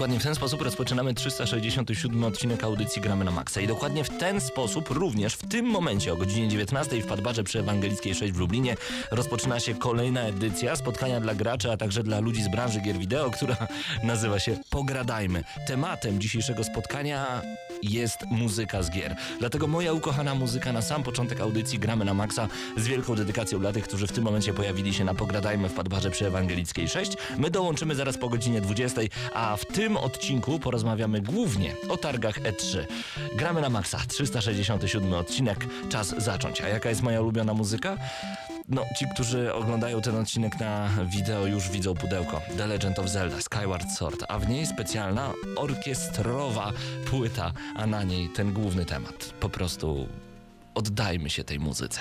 Dokładnie w ten sposób rozpoczynamy 367 odcinek audycji Gramy na Maxa. I dokładnie w ten sposób również w tym momencie o godzinie 19 w Padbarze przy Ewangelickiej 6 w Lublinie rozpoczyna się kolejna edycja spotkania dla graczy, a także dla ludzi z branży gier wideo, która nazywa się Pogradajmy. Tematem dzisiejszego spotkania jest muzyka z gier. Dlatego moja ukochana muzyka na sam początek audycji Gramy na Maxa z wielką dedykacją dla tych, którzy w tym momencie pojawili się na Pogradajmy w Padbarze przy Ewangelickiej 6. My dołączymy zaraz po godzinie 20, a w tym odcinku porozmawiamy głównie o targach E3. Gramy na Maxa, 367 odcinek, czas zacząć. A jaka jest moja ulubiona muzyka? No, ci, którzy oglądają ten odcinek na wideo już widzą pudełko The Legend of Zelda Skyward Sword, a w niej specjalna orkiestrowa płyta, a na niej ten główny temat. Po prostu oddajmy się tej muzyce.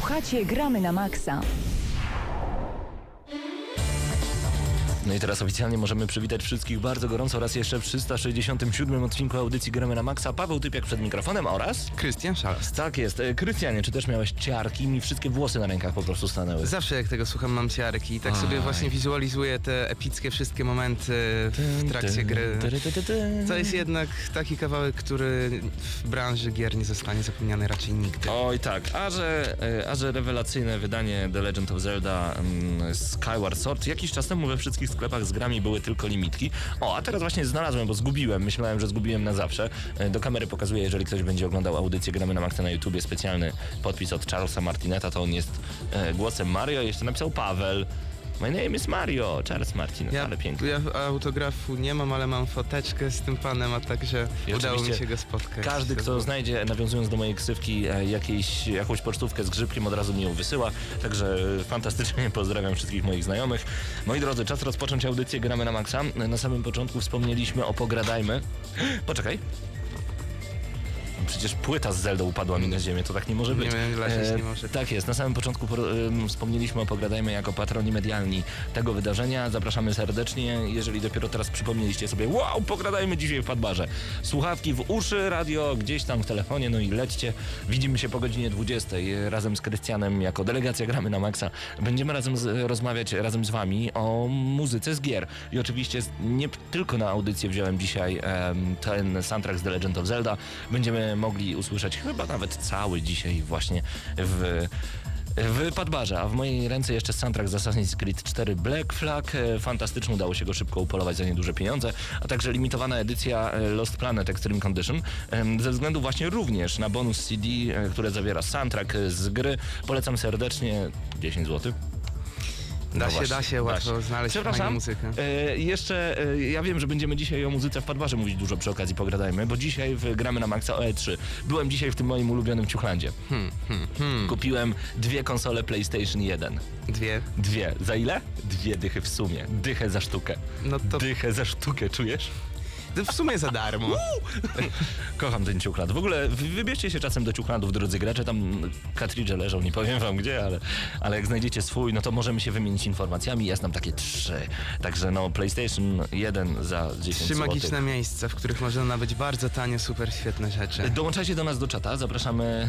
Słuchacie Gramy na Maxa. No i teraz oficjalnie możemy przywitać wszystkich bardzo gorąco raz jeszcze w 367 odcinku audycji Gramy na Maxa. Paweł Typiak przed mikrofonem oraz... Krystian Szalast. Tak jest. E, Krystianie, czy też miałeś ciarki? Mi wszystkie włosy na rękach po prostu stanęły. Zawsze jak tego słucham mam ciarki i tak sobie Aj. właśnie wizualizuję te epickie wszystkie momenty w trakcie gry. To jest jednak taki kawałek, który w branży gier nie zostanie zapomniany raczej nigdy. Oj tak, a że, e, a że rewelacyjne wydanie The Legend of Zelda mm, Skyward Sword jakiś czas temu we wszystkich sklepach z grami były tylko limitki. O, a teraz właśnie znalazłem, bo zgubiłem, myślałem, że zgubiłem na zawsze. E, Do kamery pokazuję, jeżeli ktoś będzie oglądał audycję Gramy na Maxa na YouTubie, specjalny podpis od Charlesa Martineta, to on jest e, głosem Mario, jeszcze napisał Paweł. My name is Mario, Charles Martinet, Ja, ale pięknie. ja autografu nie mam, ale mam foteczkę z tym panem, a także I udało mi się go spotkać. Każdy, To kto znajdzie, nawiązując do mojej ksywki, e, jakiejś, jakąś pocztówkę z grzybkiem, od razu mi ją wysyła. Także e, fantastycznie pozdrawiam wszystkich moich znajomych. Moi drodzy, czas rozpocząć audycję Gramy na Maxa. Na samym początku wspomnieliśmy o Pogradajmy. Poczekaj. Przecież płyta z Zeldą upadła mi na ziemię, to tak nie może być. Nie leżeć nie może. Tak jest, na samym początku wspomnieliśmy o Pogradajmy jako patroni medialni tego wydarzenia. Zapraszamy serdecznie, jeżeli dopiero teraz przypomnieliście sobie, wow, pogradajmy dzisiaj w Padbarze. Słuchawki w uszy, radio gdzieś tam w telefonie, no i lećcie. Widzimy się po godzinie 20 razem z Krystianem jako delegacja Gramy na Maxa. Będziemy razem z, rozmawiać razem z wami o muzyce z gier. I oczywiście nie tylko na audycję wziąłem dzisiaj em, ten soundtrack z The Legend of Zelda. Będziemy mogli usłyszeć chyba nawet cały dzisiaj właśnie w w Padbarze, a w mojej ręce jeszcze soundtrack z Assassin's Creed 4 Black Flag. E, Fantastycznie udało się go szybko upolować za nieduże pieniądze, a także limitowana edycja e, Lost Planet Extreme Condition. Ze względu właśnie również na bonus CD, e, które zawiera soundtrack z gry. Polecam serdecznie 10 zł. Da No się, właśnie, da się da łatwo się. znaleźć Przepraszam, muzykę. E, jeszcze, e, ja wiem, że będziemy dzisiaj o muzyce w Padbarze mówić dużo przy okazji, pogradajmy, bo dzisiaj w, gramy na Maxa o E3. Byłem dzisiaj w tym moim ulubionym ciuchlandzie. Hmm, hmm, hmm. Kupiłem dwie konsole PlayStation 1. Dwie. Dwie. Za ile? Dwie dychy w sumie. Dychę za sztukę. No to Dychę za sztukę, czujesz? To w sumie za darmo. Kocham ten ciuchland. W ogóle wy- wybierzcie się czasem do ciuchlandów, drodzy gracze. Tam kartridże leżą, nie powiem wam gdzie, ale, ale jak znajdziecie swój, no to możemy się wymienić informacjami. Ja znam takie trzy. Także no, PlayStation 1 za 10 Trzy zł. magiczne miejsca, w których można nabyć bardzo tanie, super świetne rzeczy. Dołączajcie do nas do czata, zapraszamy.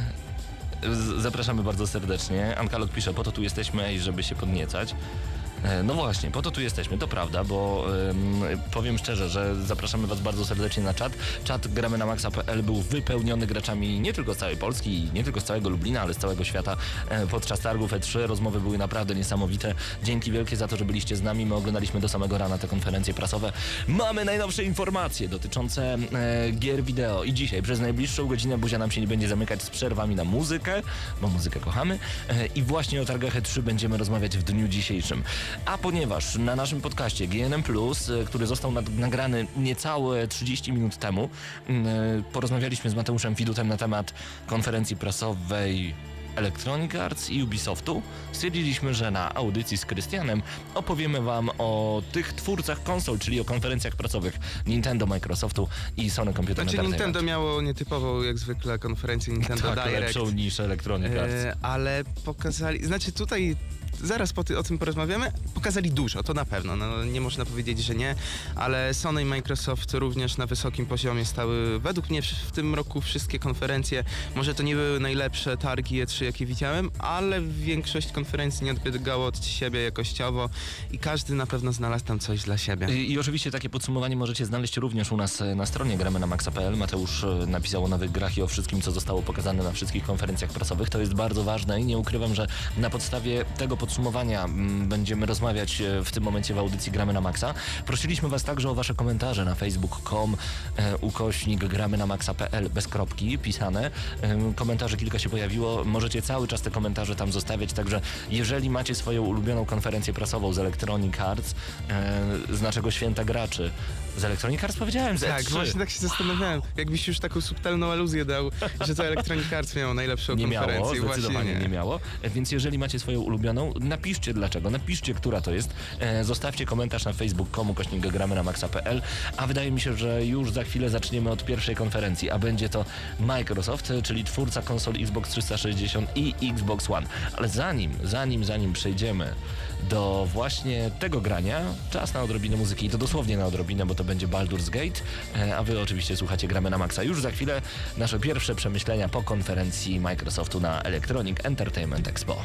Zapraszamy bardzo serdecznie. Ankalog pisze, po to tu jesteśmy, i żeby się podniecać. E, No właśnie, po to tu jesteśmy, to prawda, bo ym, powiem szczerze, że zapraszamy Was bardzo serdecznie na czat. Czat gramy na maxa.pl był wypełniony graczami nie tylko z całej Polski, nie tylko z całego Lublina, ale z całego świata. E, podczas targów E3 rozmowy były naprawdę niesamowite. Dzięki wielkie za to, że byliście z nami. My oglądaliśmy do samego rana te konferencje prasowe. Mamy najnowsze informacje dotyczące e, gier wideo i dzisiaj przez najbliższą godzinę buzia nam się nie będzie zamykać z przerwami na muzykę, bo muzykę kochamy i właśnie o targach E3 będziemy rozmawiać w dniu dzisiejszym. A ponieważ na naszym podcaście GNM+, e, który został nagrany niecałe 30 minut temu, m, e, porozmawialiśmy z Mateuszem Widutem na temat konferencji prasowej Electronic Arts i Ubisoftu, stwierdziliśmy, że na audycji z Krystianem opowiemy Wam o tych twórcach konsol, czyli o konferencjach pracowych Nintendo, Microsoftu i Sony Computer Znaczy. Nintendo miało nietypową jak zwykle konferencję Nintendo tak, Direct. lepszą niż Electronic Arts. E, ale pokazali, znaczy tutaj zaraz po ty, o tym porozmawiamy, pokazali dużo, to na pewno, no, nie można powiedzieć, że nie, ale Sony i Microsoft również na wysokim poziomie stały, według mnie w, tym roku wszystkie konferencje, może to nie były najlepsze targi E3, jakie widziałem, ale większość konferencji nie odbiegało od siebie jakościowo i każdy na pewno znalazł tam coś dla siebie. I, I oczywiście takie podsumowanie możecie znaleźć również u nas e, na stronie gramy na maxa.pl. Mateusz e, napisał o nowych grach i o wszystkim, co zostało pokazane na wszystkich konferencjach prasowych. To jest bardzo ważne i nie ukrywam, że na podstawie tego podsumowania mm, będziemy rozmawiać e, w tym momencie w audycji Gramy na Maxa. Prosiliśmy Was także o Wasze komentarze na facebook.com e, ukośnik gramy na maxa.pl bez kropki pisane. E, komentarzy kilka się pojawiło. Możecie cały czas te komentarze tam zostawiać, także jeżeli macie swoją ulubioną konferencję prasową z Electronic Arts, e, z naszego święta graczy, z Electronic Arts powiedziałem, z Tak, E3. właśnie tak się zastanawiałem. Jakbyś już taką subtelną aluzję dał, że to Electronic Arts miało najlepszą nie miało, konferencję. zdecydowanie Właśnie nie. miało. E, Więc jeżeli macie swoją ulubioną, napiszcie dlaczego, napiszcie, która to jest. E, zostawcie komentarz na facebook.com kośnik gramy na maxa.pl, a wydaje mi się, że już za chwilę zaczniemy od pierwszej konferencji, a będzie to Microsoft, e, czyli twórca konsol Xbox 360 i Xbox One. Ale zanim, zanim, zanim przejdziemy do właśnie tego grania, czas na odrobinę muzyki i to dosłownie na odrobinę, bo to będzie Baldur's Gate, e, a wy oczywiście słuchacie Gramy na Maxa. Już za chwilę nasze pierwsze przemyślenia po konferencji Microsoftu na Electronic Entertainment Expo.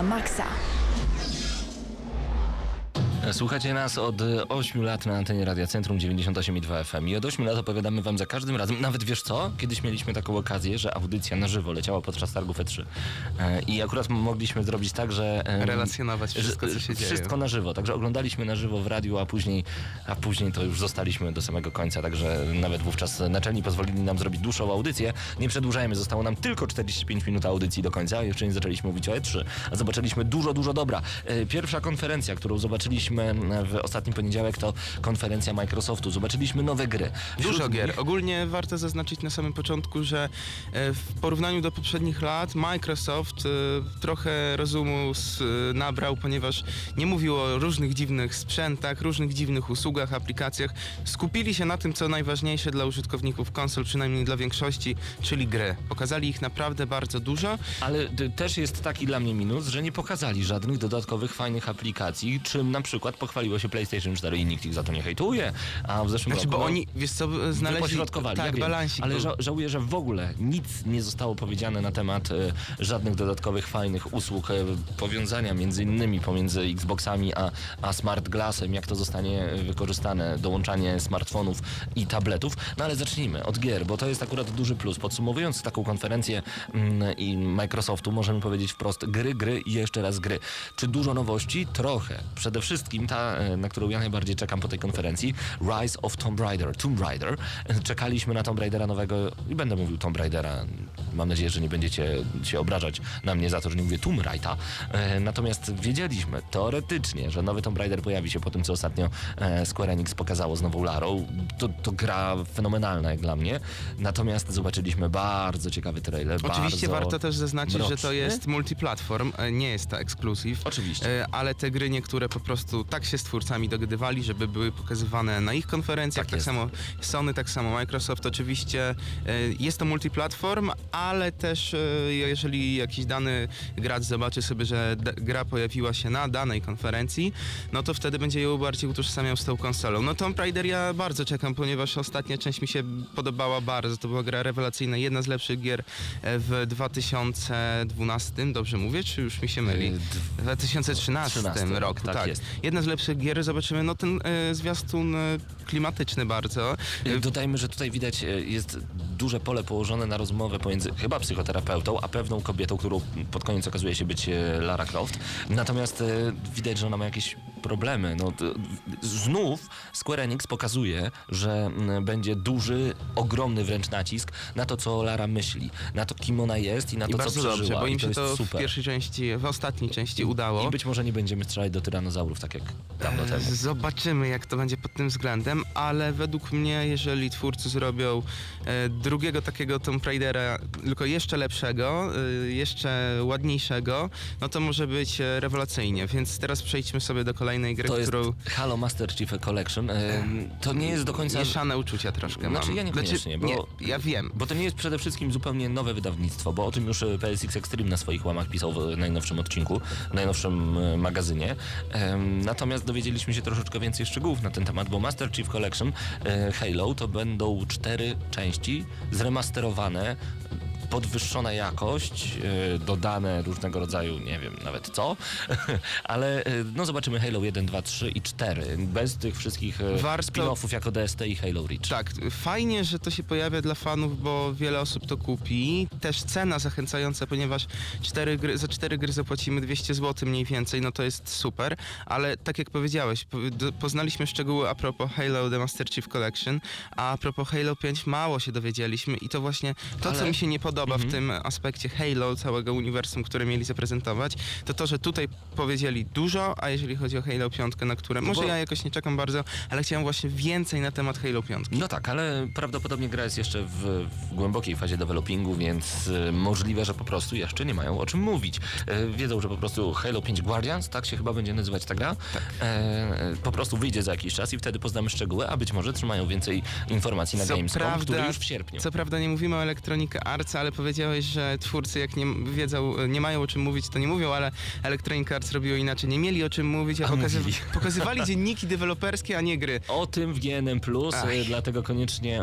Gramy na maksa. Słuchacie nas od 8 lat na antenie Radia Centrum 98,2 FM i od 8 lat opowiadamy wam za każdym razem, nawet wiesz co, kiedyś mieliśmy taką okazję, że audycja na żywo leciała podczas targów E3 e, i akurat mogliśmy zrobić tak, że... e, Relacjonować wszystko, co się dzieje. Wszystko na żywo, także oglądaliśmy na żywo w radiu, a później, a później to już zostaliśmy do samego końca, także nawet wówczas naczelni pozwolili nam zrobić dłuższą audycję. Nie przedłużajmy, zostało nam tylko 45 minut audycji do końca, jeszcze nie zaczęliśmy mówić o E3, a zobaczyliśmy dużo, dużo dobra. E, Pierwsza konferencja, którą zobaczyliśmy w ostatni poniedziałek to konferencja Microsoftu. Zobaczyliśmy nowe gry. Dużo Wśród gier. nich- Ogólnie warto zaznaczyć na samym początku, że e, w porównaniu do poprzednich lat Microsoft e, trochę rozumu e, nabrał, ponieważ nie mówił o różnych dziwnych sprzętach, różnych dziwnych usługach, aplikacjach. Skupili się na tym, co najważniejsze dla użytkowników konsol, przynajmniej dla większości, czyli gry. Pokazali ich naprawdę bardzo dużo. Ale też jest taki dla mnie minus, że nie pokazali żadnych dodatkowych fajnych aplikacji, czym na przykład pochwaliło się PlayStation 4 i nikt ich za to nie hejtuje, a w zeszłym Znaczy, roku... bo oni, wiesz co, znaleźli... Tak, ja balansik ale ża- żałuję, że w ogóle nic nie zostało powiedziane na temat e, żadnych dodatkowych fajnych usług, e, powiązania między innymi pomiędzy Xboxami a, a Smart Glassem, jak to zostanie e, wykorzystane, dołączanie smartfonów i tabletów. No ale zacznijmy od gier, bo to jest akurat duży plus. Podsumowując taką konferencję mm, i Microsoftu, możemy powiedzieć wprost gry, gry i jeszcze raz gry. Czy dużo nowości? Trochę. Przede wszystkim ta, e, na którą ja najbardziej czekam po tej konferencji, Rise of Tomb Raider, Tomb Raider. Czekaliśmy na Tomb Raidera nowego i będę mówił Tomb Raidera. Mam nadzieję, że nie będziecie się obrażać na mnie za to, że nie mówię Tomb Raida. E, Natomiast wiedzieliśmy teoretycznie, że nowy Tomb Raider pojawi się po tym, co ostatnio e, Square Enix pokazało z nową Larą. To, to gra fenomenalna jak dla mnie. Natomiast zobaczyliśmy bardzo ciekawy trailer. Oczywiście warto też zaznaczyć, że to mroczny. jest multiplatform, nie jest to ekskluzyw. Oczywiście. Ale te gry niektóre po prostu tak się z twórcami dogadywali, żeby były pokazywane na ich konferencjach. Tak Tak, samo Sony, tak samo Microsoft. Oczywiście e, jest to multiplatform, ale też e, jeżeli jakiś dany gracz zobaczy sobie, że gra pojawiła się na danej konferencji, no to wtedy będzie ją bardziej utożsamiał z tą konsolą. No Tomb Raider ja bardzo czekam, ponieważ ostatnia część mi się podobała bardzo. To była gra rewelacyjna, jedna z lepszych gier e, w 2012, dobrze mówię, czy już mi się myli? W 2013 13 roku, tak tak. jest. Jedna z lepszych gier, zobaczymy, no ten e, zwiastun e, klimatyczny bardzo. E, Dodajmy, że tutaj widać, y, jest duże pole położone na rozmowę pomiędzy chyba psychoterapeutą, a pewną kobietą, którą pod koniec okazuje się być Lara Croft. Natomiast widać, że ona ma jakieś problemy. No, to, znów Square Enix pokazuje, że mm, będzie duży, ogromny wręcz nacisk na to, co Lara myśli, na to, kim ona jest i na I to, co przeżyła. dobrze, bo I im się jest to w super. pierwszej części, w ostatniej części udało. I być może nie będziemy strzelać do tyranozaurów, tak jak dawno temu. Zobaczymy, jak to będzie pod tym względem, ale według mnie, jeżeli twórcy zrobią e, drugiego takiego Tomb Raidera, tylko jeszcze lepszego, e, jeszcze ładniejszego, no to może być e, rewelacyjnie. Więc teraz przejdźmy sobie do kolejnej gry, To jest którą Halo Master Chief Collection. To nie jest do końca... mieszane uczucia troszkę Znaczy mam. ja niekoniecznie, bo- nie, ja wiem. Bo to nie jest przede wszystkim zupełnie nowe wydawnictwo, bo o tym już e, PSX Extreme na swoich łamach pisał w najnowszym odcinku, w najnowszym e, magazynie. Natomiast dowiedzieliśmy się troszeczkę więcej szczegółów na ten temat, bo Master Chief Collection e, Halo to będą cztery części zremasterowane podwyższona jakość, e, dodane różnego rodzaju, nie wiem nawet co, ale e, no zobaczymy Halo 1, 2, 3 i 4, bez tych wszystkich e, Warto- spin-offów jako DST i Halo Reach. Tak, fajnie, że to się pojawia dla fanów, bo wiele osób to kupi. Też cena zachęcająca, ponieważ cztery gry, za cztery gry zapłacimy 200 zł mniej więcej, no to jest super, ale tak jak powiedziałeś, poznaliśmy szczegóły a propos Halo The Master Chief Collection, a a propos Halo 5 mało się dowiedzieliśmy i to właśnie to, co Ale- mi się nie podoba Mhm. w tym aspekcie Halo, całego uniwersum, które mieli zaprezentować, to to, że tutaj powiedzieli dużo, a jeżeli chodzi o Halo 5, na które może bo- ja jakoś nie czekam bardzo, ale chciałem właśnie więcej na temat Halo 5. No tak, ale prawdopodobnie gra jest jeszcze w, w głębokiej fazie developingu, więc y, możliwe, że po prostu jeszcze nie mają o czym mówić. Y, wiedzą, że po prostu Halo 5 Guardians, tak się chyba będzie nazywać ta gra, e, e, po prostu wyjdzie za jakiś czas i wtedy poznamy szczegóły, a być może trzymają więcej informacji na Co Gamescom, prawda- który już w sierpniu. Co prawda nie mówimy o Electronic Arts, ale powiedziałeś, że twórcy jak nie wiedzą, nie mają o czym mówić, to nie mówią, ale Electronic Arts robiło inaczej. Nie mieli o czym mówić, a, A pokazy- pokazywali dzienniki deweloperskie, a nie gry. O tym w GNM+, Ach. y, dlatego koniecznie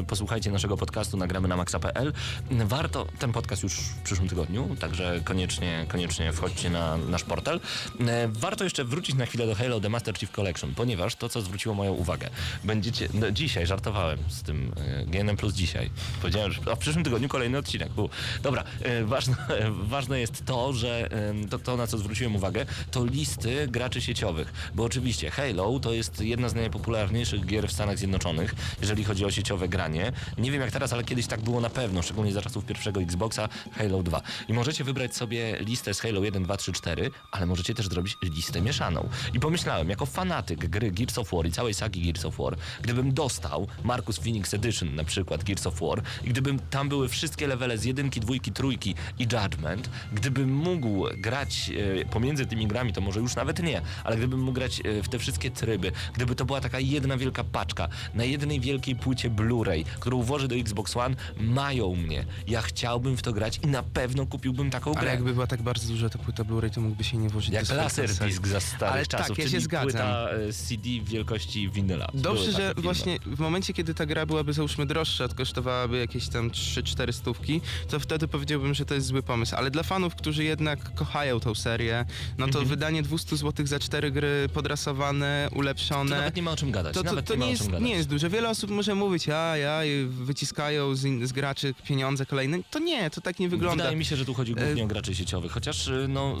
y, posłuchajcie naszego podcastu, nagramy na maxa.pl. Warto, ten podcast już w przyszłym tygodniu, także koniecznie, koniecznie wchodźcie na nasz portal. E, Warto jeszcze wrócić na chwilę do Halo The Master Chief Collection, ponieważ to, co zwróciło moją uwagę, będziecie, no dzisiaj żartowałem z tym y, GNM Plus dzisiaj. Powiedziałem, że a w przyszłym tygodniu kolejny odcinek. był. Dobra, e, ważne, ważne jest to, że to, to, na co zwróciłem uwagę, to listy graczy sieciowych, bo oczywiście Halo to jest jedna z najpopularniejszych gier w Stanach Zjednoczonych, jeżeli chodzi o sieciowe granie. Nie wiem jak teraz, ale kiedyś tak było na pewno, szczególnie za czasów pierwszego Xboxa, Halo 2. I możecie wybrać sobie listę z Halo 1, 2, 3, 4, ale możecie też zrobić listę mieszaną. I pomyślałem, jako fanatyk gry Gears of War i całej sagi Gears of War, gdybym dostał Marcus Phoenix Edition, na przykład Gears of War, i gdybym tam były wszystkie levele z jedynki, dwójki, trójki i Judgment, gdybym mógł grać e, pomiędzy tymi grami, to może już nawet nie, ale gdybym mógł grać e, w te wszystkie tryby, gdyby to była taka jedna wielka paczka na jednej wielkiej płycie Blu-ray, którą włożę do Xbox One, mają mnie. Ja chciałbym w to grać i na pewno kupiłbym taką Ale grę. jakby była tak bardzo duża ta płyta Blu-ray, to mógłby się nie włożyć Jak do Laserdisc konsoli. za starych Ale czasów, tak, ja się zgadzam. płyta e, CD wielkości winyla. Dobrze, że filmy. właśnie w momencie, kiedy ta gra byłaby załóżmy droższa, to kosztowałaby jakieś tam 3-4 stówki, to wtedy powiedziałbym, że to jest zły pomysł. Ale dla fanów, którzy jednak kochają tą serię, no to Mhm. wydanie 200 zł za 4 gry podrasowane, To ulepszone. nawet nie ma o czym gadać. To, to, nawet to nie ma nie, jest, gadać. nie jest duże. Wiele osób może mówić, a ja wyciskają z, z graczy pieniądze kolejne. To nie, to tak nie wygląda. Wydaje mi się, że tu chodzi głównie E, o graczy sieciowych, chociaż y, no,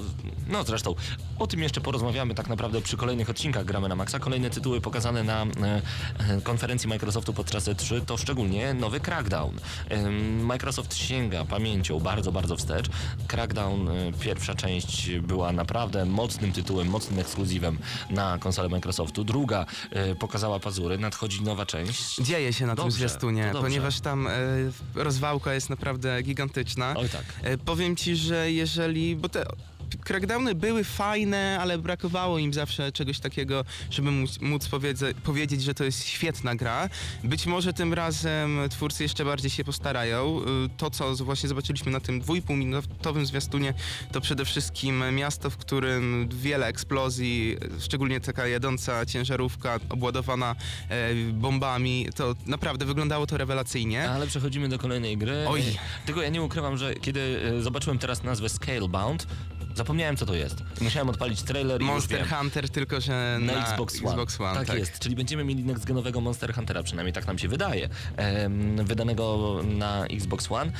no zresztą o tym jeszcze porozmawiamy tak naprawdę przy kolejnych odcinkach Gramy na Maxa. Kolejne tytuły pokazane na e, e, konferencji Microsoftu podczas E3 to szczególnie nowy Crackdown. Ym, Microsoft sięga pamięcią bardzo, bardzo wstecz. Crackdown, y, pierwsza część była naprawdę mocnym tytułem, mocnym ekskluzywem na konsolę Microsoftu. Druga y, pokazała pazury, nadchodzi nowa część. Dzieje się na Dobrze, tym zwiastunie, ponieważ tam e, rozwałka jest naprawdę gigantyczna. Oj tak. Powiem ci, że jeżeli. Bo te crackdowny były fajne, ale brakowało im zawsze czegoś takiego, żeby móc, móc powiedzieć, że to jest świetna gra. Być może tym razem twórcy jeszcze bardziej się postarają. Y, To, co właśnie zobaczyliśmy na tym dwójpółminutowym zwiastunie, to przede wszystkim miasto, w którym wiele eksplozji, szczególnie taka jadąca ciężarówka obładowana e, bombami, to naprawdę wyglądało to rewelacyjnie. Ale przechodzimy do kolejnej gry. Oj. E, Tylko ja nie ukrywam, że kiedy e, zobaczyłem teraz nazwę Scalebound, zapomniałem co to jest. Musiałem odpalić trailer i Monster. Hunter, tylko że Na, na, Xbox One. Xbox One tak, jest. Czyli będziemy mieli nextgenowego Monster Huntera, przynajmniej tak nam się wydaje, em, wydanego na Xbox One.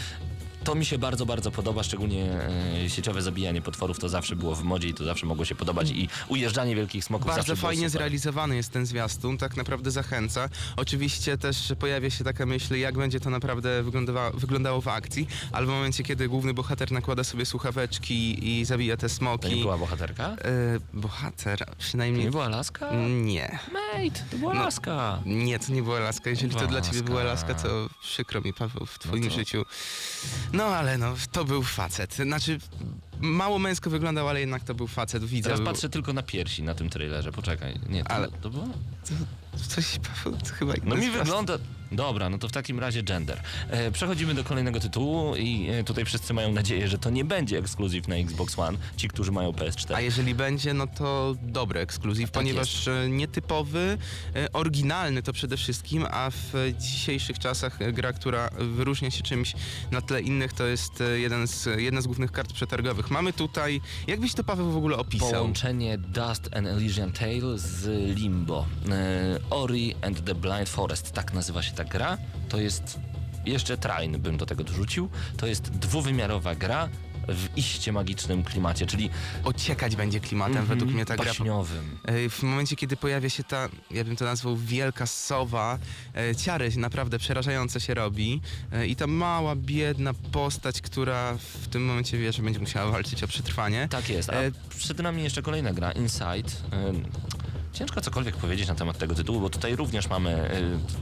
To mi się bardzo, bardzo podoba, szczególnie e, sieciowe zabijanie potworów to zawsze było w modzie i to zawsze mogło się podobać i ujeżdżanie wielkich smoków zawsze Bardzo fajnie zrealizowany jest ten zwiastun, tak naprawdę zachęca. Oczywiście też pojawia się taka myśl, jak będzie to naprawdę wyglądało w akcji, ale w momencie, kiedy główny bohater nakłada sobie słuchaweczki i zabija te To nie smoki... była bohaterka? E, bohater, To przynajmniej... nie była laska? Nie. Mate, to była No. laska. Nie, to nie była laska. Jeżeli to dla ciebie była laska, to przykro mi, Paweł, w twoim No to- życiu. No ale no, to był facet. Znaczy, mało męsko wyglądał, ale jednak to był facet. Widzę. Teraz patrzę tylko na piersi na tym trailerze, poczekaj. Nie, to, Ale- to było? Coś, Paweł, to chyba... No mi jest wygląda... Dobra, no to w takim razie gender. E, przechodzimy do kolejnego tytułu i e, tutaj wszyscy mają nadzieję, że to nie będzie ekskluzyw na Xbox One, ci, którzy mają PS4. A jeżeli będzie, no to dobry ekskluzyw, Tak ponieważ e, nietypowy, oryginalny to przede wszystkim, a w dzisiejszych czasach gra, która wyróżnia się czymś na tle innych, to jest jeden z, jedna z głównych kart przetargowych. Mamy tutaj, jakbyś to Paweł w ogóle opisał? Połączenie Dust and Elysian Tale z Limbo. Ori and the Blind Forest, tak nazywa się ta gra. To jest, jeszcze Train bym do tego dorzucił, to jest dwuwymiarowa gra w iście magicznym klimacie, czyli Ociekać będzie klimatem, mhm, według mnie ta baśniowym. W momencie, kiedy pojawia się ta, ja bym to nazwał wielka sowa, e, ciary naprawdę przerażające się robi e, i ta mała, biedna postać, która w tym momencie wie, że będzie musiała walczyć o przetrwanie. Tak jest, a E, przed nami jeszcze kolejna gra, Inside. Ciężko cokolwiek powiedzieć na temat tego tytułu, bo tutaj również mamy.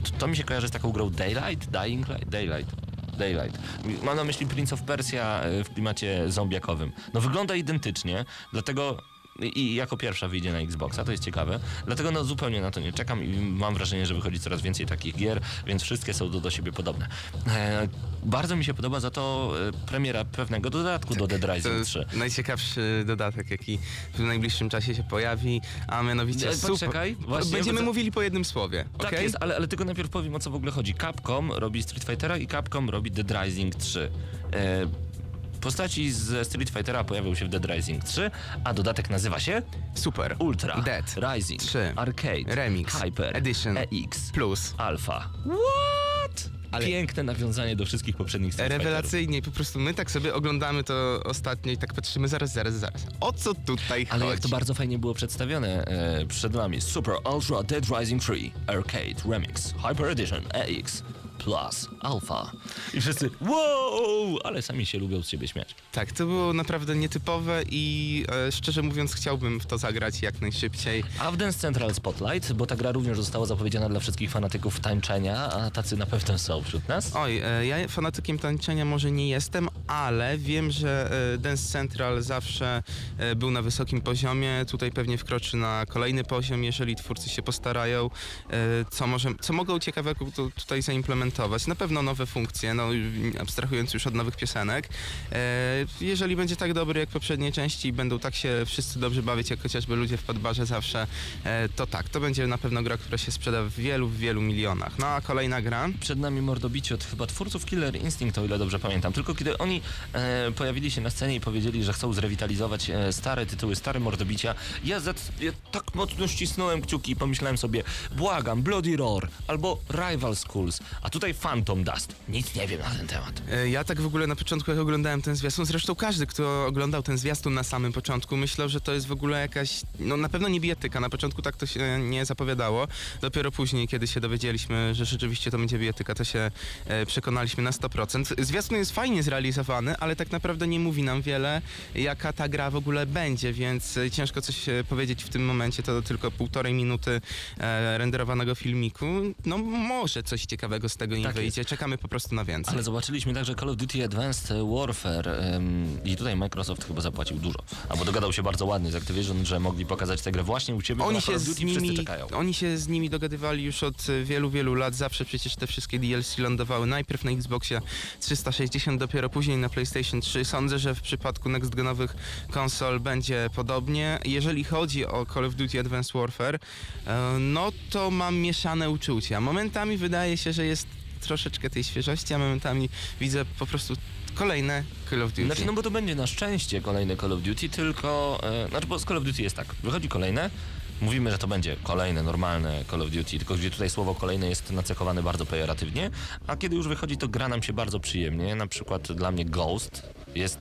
y, t- To mi się kojarzy z taką grą Daylight, Dying Light, Daylight. Daylight. Mam na myśli Prince of Persia y, w klimacie zombiakowym. No wygląda identycznie, dlatego i jako pierwsza wyjdzie na Xboxa, to jest ciekawe. Dlatego no zupełnie na to nie czekam i mam wrażenie, że wychodzi coraz więcej takich gier, więc wszystkie są do, do siebie podobne. E, bardzo mi się podoba za to e, premiera pewnego dodatku do Dead Rising jest 3. najciekawszy dodatek, jaki w najbliższym czasie się pojawi, a mianowicie E, poczekaj, właśnie, Będziemy mówili po jednym słowie, Tak okej? jest, ale, ale tylko najpierw powiem o co w ogóle chodzi. Capcom robi Street Fightera i Capcom robi Dead Rising 3. E, postaci ze Street Fightera pojawią się w Dead Rising 3, a dodatek nazywa się Super. Ultra, Dead. Rising, 3, Arcade, Remix, Hyper, Edition, EX, Plus. Alpha. What? Ale- Piękne nawiązanie do wszystkich poprzednich Street. Rewelacyjnie, po prostu my tak sobie oglądamy to ostatnio i tak patrzymy, zaraz, zaraz, zaraz. O co tutaj Ale chodzi? jak to bardzo fajnie było przedstawione e, przed nami. Super Ultra Dead Rising 3, Arcade, Remix, Hyper Edition, EX, Plus, Alpha. I wszyscy wow, ale sami się lubią z siebie śmiać. Tak, to było naprawdę nietypowe i e, szczerze mówiąc chciałbym w to zagrać jak najszybciej. A w Dance Central Spotlight, bo ta gra również została zapowiedziana dla wszystkich fanatyków tańczenia, a tacy na pewno są wśród nas. Oj, e, ja fanatykiem tańczenia może nie jestem, ale wiem, że e, Dance Central zawsze e, był na wysokim poziomie. Tutaj pewnie wkroczy na kolejny poziom, jeżeli twórcy się postarają. E, Co, może, co mogą ciekawego tu, tutaj zaimplementować? Na pewno nowe funkcje, no, abstrahując już od nowych piosenek. E, Jeżeli będzie tak dobry jak poprzednie części i będą tak się wszyscy dobrze bawić, jak chociażby ludzie w podbarze zawsze, e, to tak, to będzie na pewno gra, która się sprzeda w wielu, w wielu milionach. No a kolejna gra? Przed nami mordobicie od chyba twórców Killer Instinct, o ile dobrze pamiętam. Tylko kiedy oni e, pojawili się na scenie i powiedzieli, że chcą zrewitalizować stare tytuły, stare mordobicia, ja, za, ja tak mocno ścisnąłem kciuki i pomyślałem sobie, błagam, Bloody Roar albo Rival Schools, a tutaj Phantom Dust. Nic nie wiem na ten temat. E, Ja tak w ogóle na początku, jak oglądałem ten zwiastun, zresztą każdy, kto oglądał ten zwiastun na samym początku, myślał, że to jest w ogóle jakaś, no na pewno nie bijatyka, na początku tak to się nie zapowiadało. Dopiero później, kiedy się dowiedzieliśmy, że rzeczywiście to będzie bijatyka, to się e, przekonaliśmy na 100%. Zwiastun jest fajnie zrealizowany, ale tak naprawdę nie mówi nam wiele, jaka ta gra w ogóle będzie, więc e, ciężko coś powiedzieć w tym momencie, to tylko półtorej minuty renderowanego filmiku. No może coś ciekawego z tego nie Tak wyjdzie, czekamy po prostu na więcej. Ale zobaczyliśmy także Call of Duty Advanced Warfare em, i tutaj Microsoft chyba zapłacił dużo. Albo dogadał się bardzo ładnie z Activision, że mogli pokazać tę grę właśnie u ciebie, Oni na się, Call of z Duty wszyscy nimi, czekają. oni się z nimi dogadywali już od wielu, wielu lat. Zawsze przecież te wszystkie DLC lądowały najpierw na Xboxie 360, dopiero później na PlayStation 3. Sądzę, że w przypadku next-genowych konsol będzie podobnie. Jeżeli chodzi o Call of Duty Advanced Warfare, e, no to mam mieszane uczucia. Momentami wydaje się, że jest troszeczkę tej świeżości, a momentami widzę po prostu kolejne Call of Duty. Znaczy, no bo to będzie na szczęście kolejny Call of Duty, tylko... E, znaczy, bo z Call of Duty jest tak, wychodzi kolejne, mówimy, że to będzie kolejne, normalne Call of Duty, tylko gdzie tutaj słowo kolejne jest nacechowane bardzo pejoratywnie, a kiedy już wychodzi, to gra nam się bardzo przyjemnie. Na przykład dla mnie Ghost jest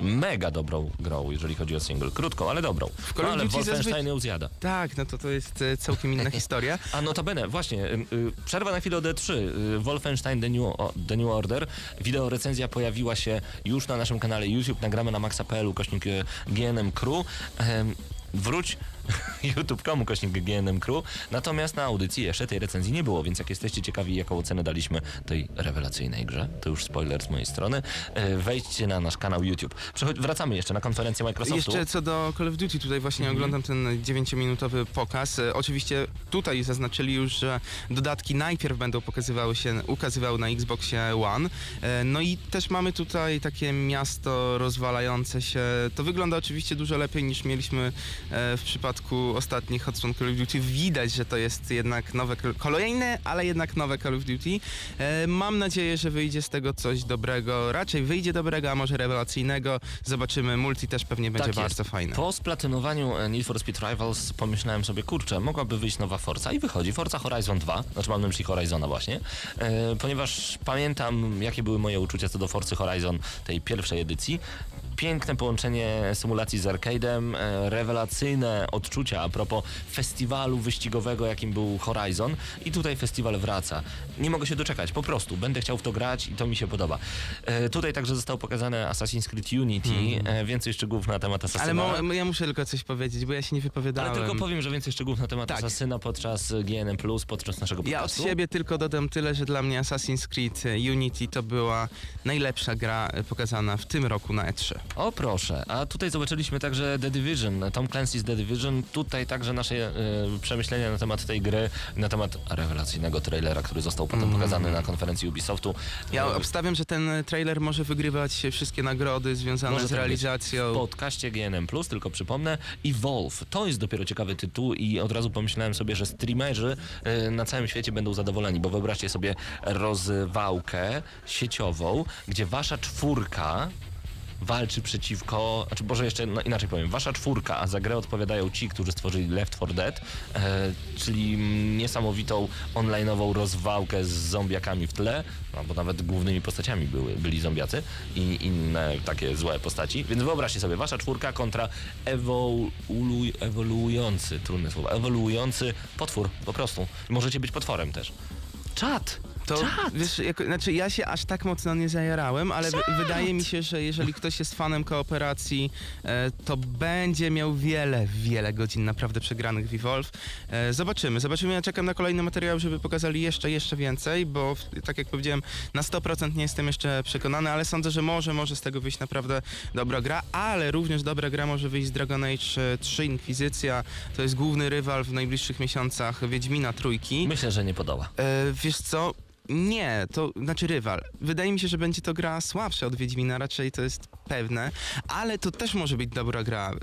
mega dobrą grą, jeżeli chodzi o single. Krótką, ale dobrą. Call No, ale Wolfenstein zazwy- ją zjada. Tak, no to to jest e, całkiem inna historia. A notabene, właśnie, y, y, przerwa na chwilę o D3. Y, Wolfenstein The New, o, The New Order. Wideo recenzja pojawiła się już na naszym kanale YouTube. Nagramy na maxa.pl kośnik GNM Crew. Wróć youtube.com kośnik GNM Crew. Natomiast na audycji jeszcze tej recenzji nie było, więc jak jesteście ciekawi, jaką ocenę daliśmy tej rewelacyjnej grze, to już spoiler z mojej strony, e, wejdźcie na nasz kanał YouTube. Przechodź, wracamy jeszcze na konferencję Microsoftu. Jeszcze co do Call of Duty, tutaj właśnie Mhm. oglądam ten 9-minutowy pokaz. E, Oczywiście tutaj zaznaczyli już, że dodatki najpierw będą pokazywały się, ukazywały na Xboxie One. E, No i też mamy tutaj takie miasto rozwalające się. To wygląda oczywiście dużo lepiej niż mieliśmy w przypadku ostatnich odsłon Call of Duty. Widać, że to jest jednak nowe, kolejne, ale jednak nowe Call of Duty. E, Mam nadzieję, że wyjdzie z tego coś dobrego. Raczej wyjdzie dobrego, a może rewelacyjnego. Zobaczymy. Multi też pewnie będzie Tak bardzo fajne. Po splatynowaniu e, Need for Speed Rivals pomyślałem sobie, kurczę, mogłaby wyjść nowa Forza i wychodzi Forza Horizon 2, znaczy mam na myśli Horizona właśnie, e, ponieważ pamiętam jakie były moje uczucia co do Forcy Horizon tej pierwszej edycji. Piękne połączenie symulacji z arcade'em, rewelacyjne odczucia a propos festiwalu wyścigowego, jakim był Horizon i tutaj festiwal wraca. Nie mogę się doczekać, po prostu. Będę chciał w to grać i to mi się podoba. E, tutaj także zostało pokazane Assassin's Creed Unity, e, więcej szczegółów na temat Assassina. Ale mo, ja muszę tylko coś powiedzieć, bo ja się nie wypowiadałem. Ale tylko powiem, że więcej szczegółów na temat Tak. Asasyna podczas GNM+, podczas naszego Ja od podcastu. siebie tylko dodam tyle, że dla mnie Assassin's Creed e, Unity to była najlepsza gra e, pokazana w tym roku na E E3. O proszę, a tutaj zobaczyliśmy także The Division, Tom Clancy's The Division. Tutaj także nasze e, przemyślenia na temat tej gry, na temat rewelacyjnego trailera, który został potem pokazany na konferencji Ubisoftu. Ja E, obstawiam, że ten trailer może wygrywać wszystkie nagrody związane Może z tak realizacją. w podcaście GNM+, tylko przypomnę, i Wolf. To jest dopiero ciekawy tytuł i od razu pomyślałem sobie, że streamerzy e, na całym świecie będą zadowoleni, bo wyobraźcie sobie rozwałkę sieciową, gdzie wasza czwórka walczy przeciwko, znaczy może jeszcze no inaczej powiem, wasza czwórka, a za grę odpowiadają ci, którzy stworzyli Left 4 Dead, e, czyli niesamowitą online'ową rozwałkę z zombiakami w tle, no, bo nawet głównymi postaciami były, byli zombiacy i inne takie złe postaci, więc wyobraźcie sobie, wasza czwórka kontra ewoluuj, ewoluujący, trudne słowo, ewoluujący potwór, po prostu. Możecie być potworem też. Czad! To Czad! wiesz, jako, znaczy ja się aż tak mocno nie zajarałem, ale wy, wydaje mi się, że jeżeli ktoś jest fanem kooperacji, e, to będzie miał wiele, wiele godzin naprawdę przegranych w Evolve. E, zobaczymy, zobaczymy. Ja czekam na kolejny materiał, żeby pokazali jeszcze, jeszcze więcej, bo w, tak jak powiedziałem, na 100% nie jestem jeszcze przekonany, ale sądzę, że może, może z tego wyjść naprawdę dobra gra, ale również dobra gra może wyjść z Dragon Age e, 3 Inkwizycja. To jest główny rywal w najbliższych miesiącach Wiedźmina Trójki. Myślę, że nie podoła. E, wiesz co? Nie, to znaczy rywal. Wydaje mi się, że będzie to gra słabsza od Wiedźmina, raczej to jest pewne, ale to też może być dobra gra. E,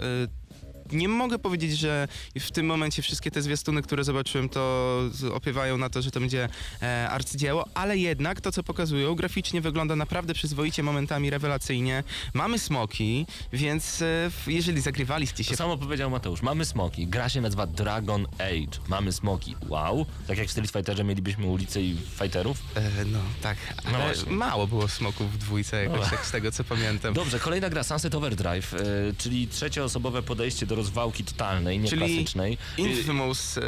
nie mogę powiedzieć, że w tym momencie wszystkie te zwiastuny, które zobaczyłem, to opiewają na to, że to będzie e, arcydzieło, ale jednak to, co pokazują, graficznie wygląda naprawdę przyzwoicie, momentami rewelacyjnie. Mamy smoki, więc e, jeżeli zagrywaliście się To samo powiedział Mateusz. Mamy smoki. Gra się nazywa Dragon Age. Mamy smoki. Wow. Tak jak w Street Fighterze mielibyśmy ulice i fighterów. E, no tak, No mało było smoków w dwójce jakoś No. tak z tego co pamiętam. Dobrze, kolejna gra Sunset Overdrive, e, czyli trzecioosobowe podejście do rozwałki totalnej, nie Czyli klasycznej. Infamous, e,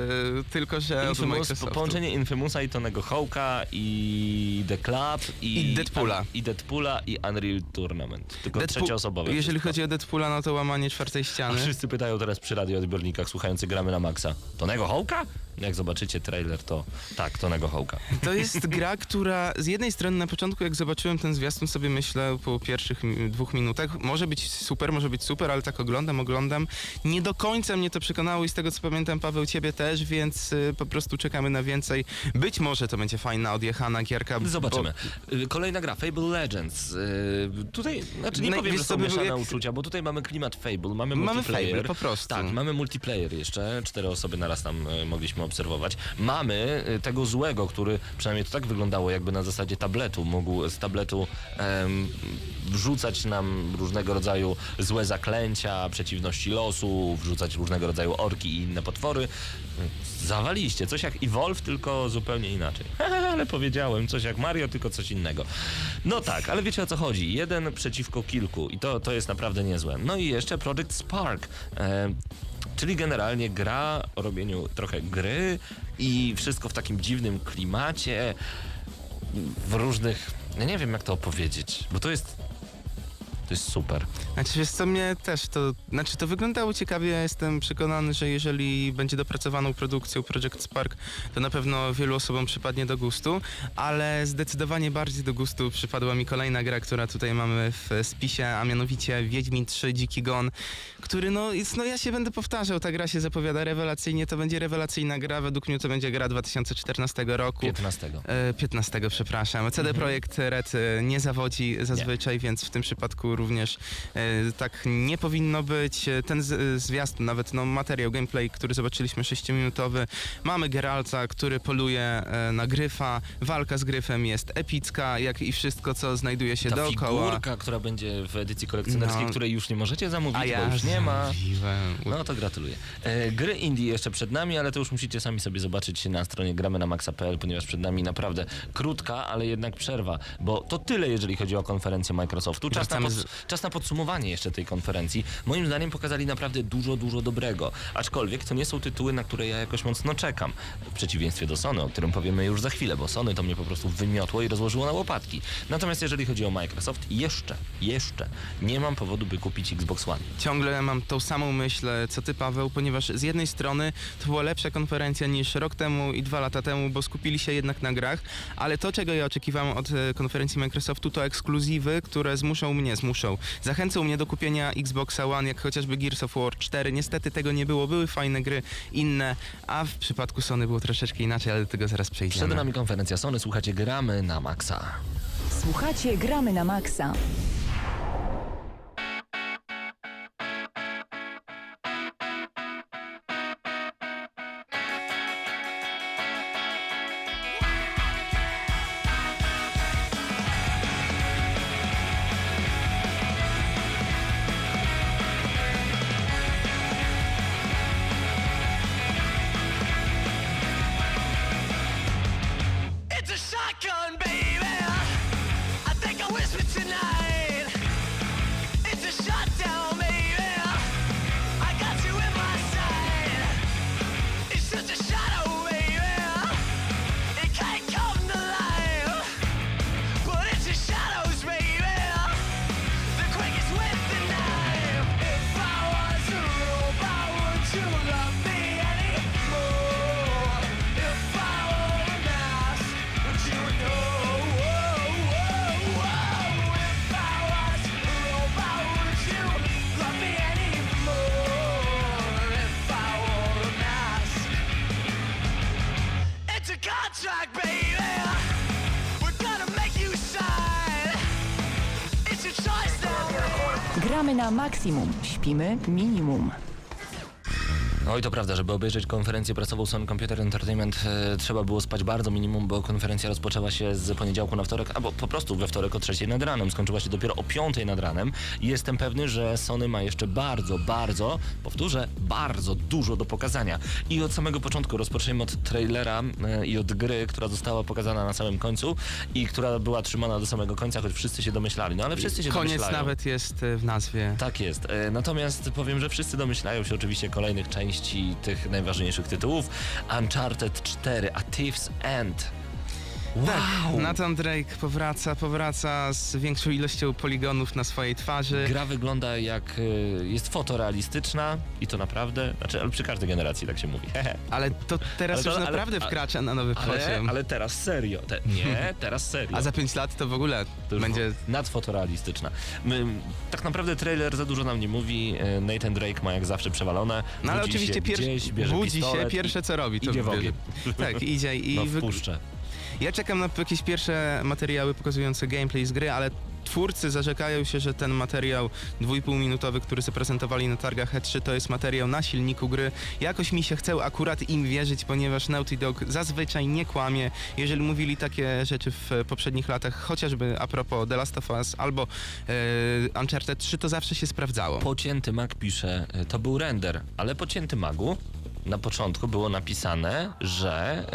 tylko że Infamous, połączenie Infamousa i Tonego Hawka i The Club i, I Deadpoola. i Deadpoola i Unreal Tournament. Tylko Deadpool- trzecioosobowe. Jeżeli wszystko. chodzi o Deadpoola, no to łamanie czwartej A ściany. wszyscy pytają teraz przy radioodbiornikach słuchający gramy na maksa. Tonego Hawka? Jak zobaczycie trailer, to tak, Tonego Hawka. To jest gra, która z jednej strony na początku, jak zobaczyłem ten zwiastun, sobie myślę po pierwszych dwóch minutach, może być super, może być super, ale tak oglądam, oglądam. Nie do końca mnie to przekonało i z tego co pamiętam, Paweł, ciebie też, więc y, po prostu czekamy na więcej. Być może to będzie fajna, odjechana gierka. bo- Zobaczymy. Y, Kolejna gra, Fable Legends. Y, Tutaj, znaczy nie No powiem, że są mieszane jak- uczucia, bo tutaj mamy klimat Fable, mamy Mamy multiplayer. Fable, po prostu. Tak, mamy multiplayer jeszcze. Cztery osoby naraz tam mogliśmy obserwować. Mamy y, tego złego, który przynajmniej to tak wyglądało, jakby na zasadzie tabletu. Mógł z tabletu em, wrzucać nam różnego rodzaju złe zaklęcia, przeciwności losu, wrzucać różnego rodzaju orki i inne potwory. Zawaliście. Coś jak Evolve, tylko zupełnie inaczej. ale powiedziałem, coś jak Mario, tylko coś innego. No tak, ale wiecie o co chodzi. Jeden przeciwko kilku i to, to jest naprawdę niezłe. No i jeszcze Project Spark. E, Czyli generalnie gra o robieniu trochę gry i wszystko w takim dziwnym klimacie, w różnych. Ja nie wiem, jak to opowiedzieć, bo to jest. To jest super. Znaczy wiesz co, mnie też to, znaczy to wyglądało ciekawie, jestem przekonany, że jeżeli będzie dopracowaną produkcją Project Spark, to na pewno wielu osobom przypadnie do gustu, ale zdecydowanie bardziej do gustu przypadła mi kolejna gra, która tutaj mamy w spisie, a mianowicie Wiedźmin 3 Dziki Gon, który no, jest, no ja się będę powtarzał, ta gra się zapowiada rewelacyjnie, to będzie rewelacyjna gra, według mnie to będzie gra 2014 roku. 15. E, 15, przepraszam. CD Projekt Red e, nie zawodzi zazwyczaj, więc w tym przypadku również e, tak nie powinno być. Ten z, zwiastun, nawet no, materiał, gameplay, który zobaczyliśmy 6-minutowy. Mamy Geralta, który poluje e, na gryfa. Walka z gryfem jest epicka, jak i wszystko, co znajduje się Ta dookoła. figurka, która będzie w edycji kolekcjonerskiej, No. której już nie możecie zamówić, A ja bo już nie ma. zamówiłem. No to gratuluję. E, gry indie jeszcze przed nami, ale to już musicie sami sobie zobaczyć na stronie gramy na maxa.pl, ponieważ przed nami naprawdę krótka, ale jednak przerwa, bo to tyle, jeżeli chodzi o konferencję Microsoftu. Czas na, pod, czas na podsumowanie jeszcze tej konferencji. Moim zdaniem pokazali naprawdę dużo, dużo dobrego. Aczkolwiek to nie są tytuły, na które ja jakoś mocno czekam. W przeciwieństwie do Sony, o którym powiemy już za chwilę, bo Sony to mnie po prostu wymiotło i rozłożyło na łopatki. Natomiast jeżeli chodzi o Microsoft, jeszcze, jeszcze nie mam powodu, by kupić Xbox One. Ciągle mam tą samą myśl, co ty Paweł, ponieważ z jednej strony to była lepsza konferencja niż rok temu i dwa lata temu, bo skupili się jednak na grach, ale to, czego ja oczekiwałem od e, konferencji Microsoftu, to ekskluzywy, które zmuszą mnie, zmuszą, zachęcą mnie do kupienia Xboxa One, jak chociażby Gears of War 4. Niestety tego nie było, były fajne gry, inne, a w przypadku Sony było troszeczkę inaczej, ale do tego zaraz Przed przejdziemy. nami konferencja Sony, słuchacie, gramy na maksa. Słuchacie Gramy na Maxa. Na maksimum. Śpimy minimum. No i to prawda, żeby obejrzeć konferencję prasową Sony Computer Entertainment e, trzeba było spać bardzo minimum, bo konferencja rozpoczęła się z poniedziałku na wtorek, albo po prostu we wtorek o trzeciej nad ranem. Skończyła się dopiero o piątej nad ranem i jestem pewny, że Sony ma jeszcze bardzo, bardzo, powtórzę, bardzo dużo do pokazania. I od samego początku rozpoczniemy od trailera e, i od gry, która została pokazana na samym końcu i która była trzymana do samego końca, choć wszyscy się domyślali. No ale wszyscy się Koniec domyślają. nawet jest e, w nazwie. Tak jest. E, Natomiast powiem, że wszyscy domyślają się oczywiście kolejnych części tych najważniejszych tytułów. Uncharted 4, A Thief's End. Wow! Tak, Nathan Drake powraca, powraca z większą ilością poligonów na swojej twarzy. Gra wygląda jak... e, jest fotorealistyczna i to naprawdę... Znaczy, ale przy każdej generacji tak się mówi. Ale to teraz Ale to- już naprawdę ale- wkracza na nowy Ale, poziom. ale teraz serio. Te, nie, teraz serio. A za 5 lat to w ogóle To będzie... nadfotorealistyczna. My, tak naprawdę trailer za dużo nam nie mówi. E, Nathan Drake ma jak zawsze przewalone. No ale Budzi się oczywiście pier... gdzieś, budzi się, pierwsze co robi. To idzie w ogień. Tak, idzie i... No, wpuszczę. Ja czekam na jakieś pierwsze materiały pokazujące gameplay z gry, ale twórcy zarzekają się, że ten materiał dwójpółminutowy, który zaprezentowali na targach E3, to jest materiał na silniku gry. Jakoś mi się chce akurat im wierzyć, ponieważ Naughty Dog zazwyczaj nie kłamie. Jeżeli mówili takie rzeczy w poprzednich latach, chociażby a propos The Last of Us albo e, Uncharted 3, to zawsze się sprawdzało. Pocięty mag pisze, e, to był render, ale pocięty magu na początku było napisane, że,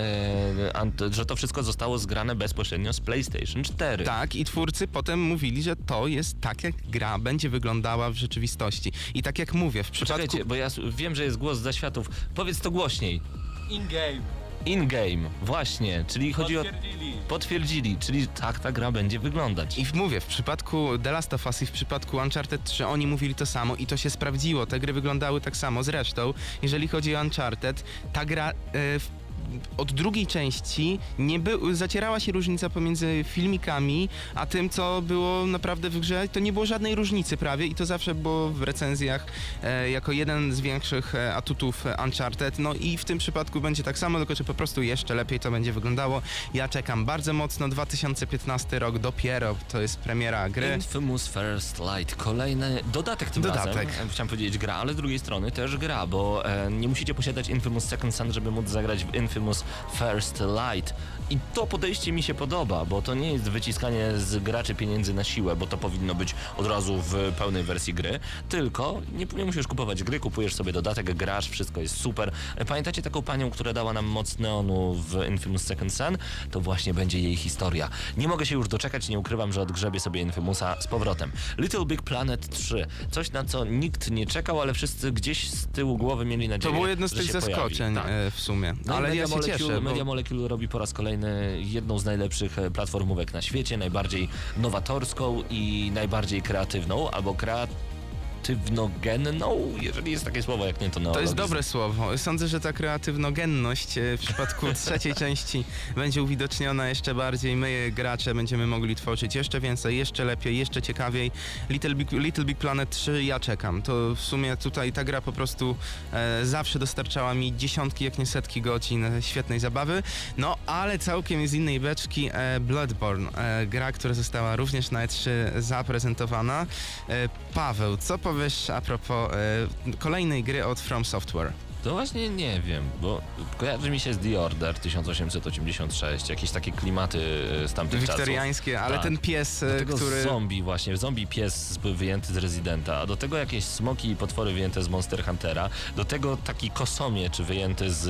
ant- że to wszystko zostało zgrane bezpośrednio z PlayStation 4. Tak, i twórcy potem mówili, że to jest tak, jak gra będzie wyglądała w rzeczywistości. I tak jak mówię, w przypadku... Poczekajcie, bo ja wiem, że jest głos za światów. Powiedz to głośniej. In-game. In-game, właśnie, czyli chodzi o... Potwierdzili. Czyli tak ta gra będzie wyglądać. I mówię, w przypadku The Last of Us i w przypadku Uncharted 3 oni mówili to samo i to się sprawdziło. Te gry wyglądały tak samo. Zresztą, jeżeli chodzi o Uncharted, ta gra e, od drugiej części nie by, zacierała się różnica pomiędzy filmikami, a tym, co było naprawdę w grze. To nie było żadnej różnicy prawie i to zawsze było w recenzjach e, jako jeden z większych e, atutów e, Uncharted. No i w tym przypadku będzie tak samo, tylko że po prostu jeszcze lepiej to będzie wyglądało. Ja czekam bardzo mocno. 2015 rok dopiero, to jest premiera gry. Infamous First Light, kolejny dodatek tym Dodatek. razem. E, Chciałem powiedzieć gra, ale z drugiej strony też gra, bo e, nie musicie posiadać Infamous Second Son, żeby móc zagrać w Infamous First Light. I to podejście mi się podoba, bo to nie jest wyciskanie z graczy pieniędzy na siłę, bo to powinno być od razu w pełnej wersji gry, tylko nie, nie musisz kupować gry, kupujesz sobie dodatek, grasz, wszystko jest super. Pamiętacie taką panią, która dała nam moc neonu w Infamous Second Son? To właśnie będzie jej historia. Nie mogę się już doczekać, nie ukrywam, że odgrzebię sobie Infamousa z powrotem. Little Big Planet 3. Coś na co nikt nie czekał, ale wszyscy gdzieś z tyłu głowy mieli nadzieję, To było jedno z tych zaskoczeń. Tak. e, w sumie. No ale ja Media się cieszę. Bo... Media Molecule robi po raz kolejny jedną z najlepszych e, platformówek na świecie, najbardziej nowatorską i najbardziej kreatywną, albo kreatywnogenną, jeżeli jest takie słowo, jak nie to To jest dobre słowo. Sądzę, że ta kreatywnogenność e, w przypadku trzeciej części będzie uwidoczniona jeszcze bardziej. My, gracze, będziemy mogli tworzyć jeszcze więcej, jeszcze lepiej, jeszcze ciekawiej. Little Big, Little Big Planet 3 ja czekam. To w sumie tutaj ta gra po prostu e, zawsze dostarczała mi dziesiątki, jak nie setki godzin e, świetnej zabawy. No, ale całkiem z innej beczki e, Bloodborne. E, gra, która została również na E3 zaprezentowana. E, Paweł, co powiesz a propos e, kolejnej gry od From Software? To właśnie nie wiem, bo kojarzy mi się z The Order 1886, jakieś takie klimaty e, z tamtych czasów. Wiktoriańskie, ale Tak. ten pies, Do e, tego który... zombie właśnie, zombie pies z- wyjęty z Residenta, a do tego jakieś smoki i potwory wyjęte z Monster Huntera, do tego taki kosomiecz wyjęty z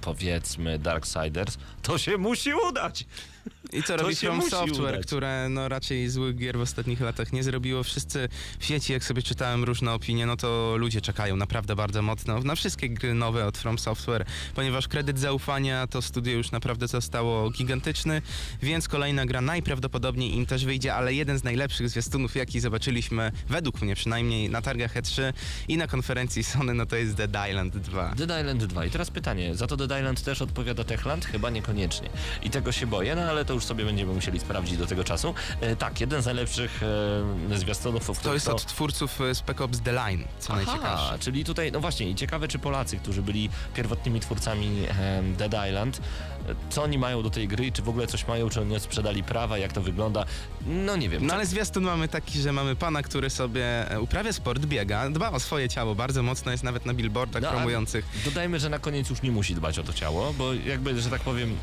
powiedzmy Darksiders, to się musi udać! I co To robi From Software, udać. które no raczej złych gier w ostatnich latach nie zrobiło. Wszyscy w sieci, jak sobie czytałem różne opinie, no to ludzie czekają naprawdę bardzo mocno na wszystkie gry nowe od From Software, ponieważ kredyt zaufania to studio już naprawdę zostało gigantyczny, więc kolejna gra najprawdopodobniej im też wyjdzie, ale jeden z najlepszych zwiastunów, jaki zobaczyliśmy, według mnie przynajmniej, na targach E3 i na konferencji Sony, no to jest Dead Island 2. Dead Island 2. I teraz pytanie, za to Dead Island też odpowiada Techland? Chyba niekoniecznie. I tego się boję, no ale to już sobie będziemy musieli sprawdzić do tego czasu. E, tak, jeden z najlepszych e, zwiastunów, To jest od twórców e, Spec Ops The Line, co najciekawsze. Aha, czyli tutaj, no właśnie, i ciekawe czy Polacy, którzy byli pierwotnymi twórcami e, Dead Island, co oni mają do tej gry i czy w ogóle coś mają, czy oni sprzedali prawa, jak to wygląda, no nie wiem. No ale zwiastun mamy taki, że mamy pana, który sobie uprawia sport, biega, dba o swoje ciało bardzo mocno, jest nawet na billboardach No, promujących. Dodajmy, że na koniec już nie musi dbać o to ciało, bo jakby, że tak powiem,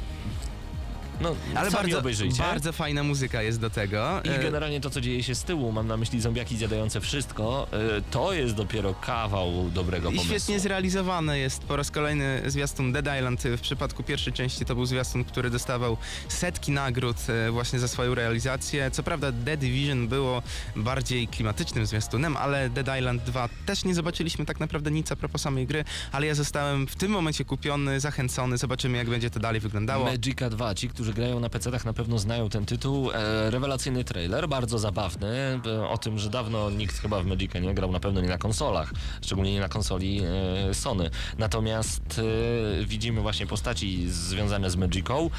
no Ale bardzo, obejrzyjcie. bardzo fajna muzyka jest do tego. I E, generalnie to, co dzieje się z tyłu, mam na myśli zombiaki zjadające wszystko, e, to jest dopiero kawał dobrego I pomysłu. świetnie zrealizowane jest po raz kolejny zwiastun Dead Island. W przypadku pierwszej części to był zwiastun, który dostawał setki nagród e, właśnie za swoją realizację. Co prawda The Division było bardziej klimatycznym zwiastunem, ale Dead Island 2 też nie zobaczyliśmy tak naprawdę nic a propos samej gry, ale ja zostałem w tym momencie kupiony, zachęcony. Zobaczymy jak będzie to dalej wyglądało. Magica 2, ci, którzy grają na PC-tach na pewno znają ten tytuł. E, rewelacyjny trailer, bardzo zabawny, e, o tym, że dawno nikt chyba w Magica nie grał, na pewno nie na konsolach, szczególnie nie na konsoli e, Sony. Natomiast widzimy właśnie postaci związane z Magicą.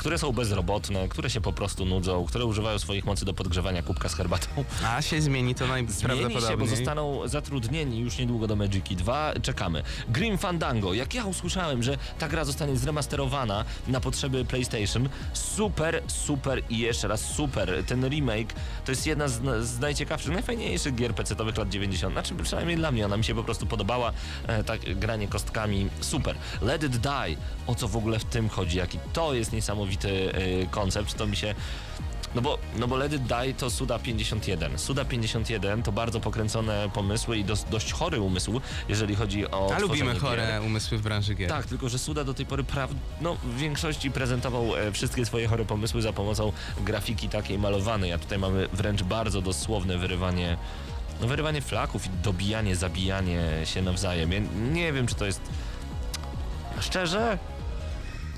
Które są bezrobotne, które się po prostu nudzą, które używają swoich mocy do podgrzewania kubka z herbatą. A się zmieni to Zmieni się, bo najprawdopodobniej. zostaną zatrudnieni już niedługo do Magiki 2. Czekamy. Grim Fandango. Jak ja usłyszałem, że ta gra zostanie zremasterowana na potrzeby PlayStation, super, super i jeszcze raz super. Ten remake to jest jedna z, z najciekawszych, najfajniejszych gier PC-owych lat 90. Znaczy przynajmniej dla mnie ona mi się po prostu podobała. E, tak granie kostkami, super. Let It Die. O co w ogóle w tym chodzi? Jaki to jest niesamowity e, koncept. To mi się no bo, no bo It Die to Suda 51. Suda 51 to bardzo pokręcone pomysły i dos, dość chory umysł, jeżeli chodzi o A lubimy gier. chore umysły w branży gier. Tak, tylko że Suda do tej pory praw... no, w większości prezentował e, wszystkie swoje chore pomysły za pomocą grafiki takiej malowanej, a tutaj mamy wręcz bardzo dosłowne wyrywanie no, wyrywanie flaków i dobijanie, zabijanie się nawzajem. Ja nie wiem, czy to jest szczerze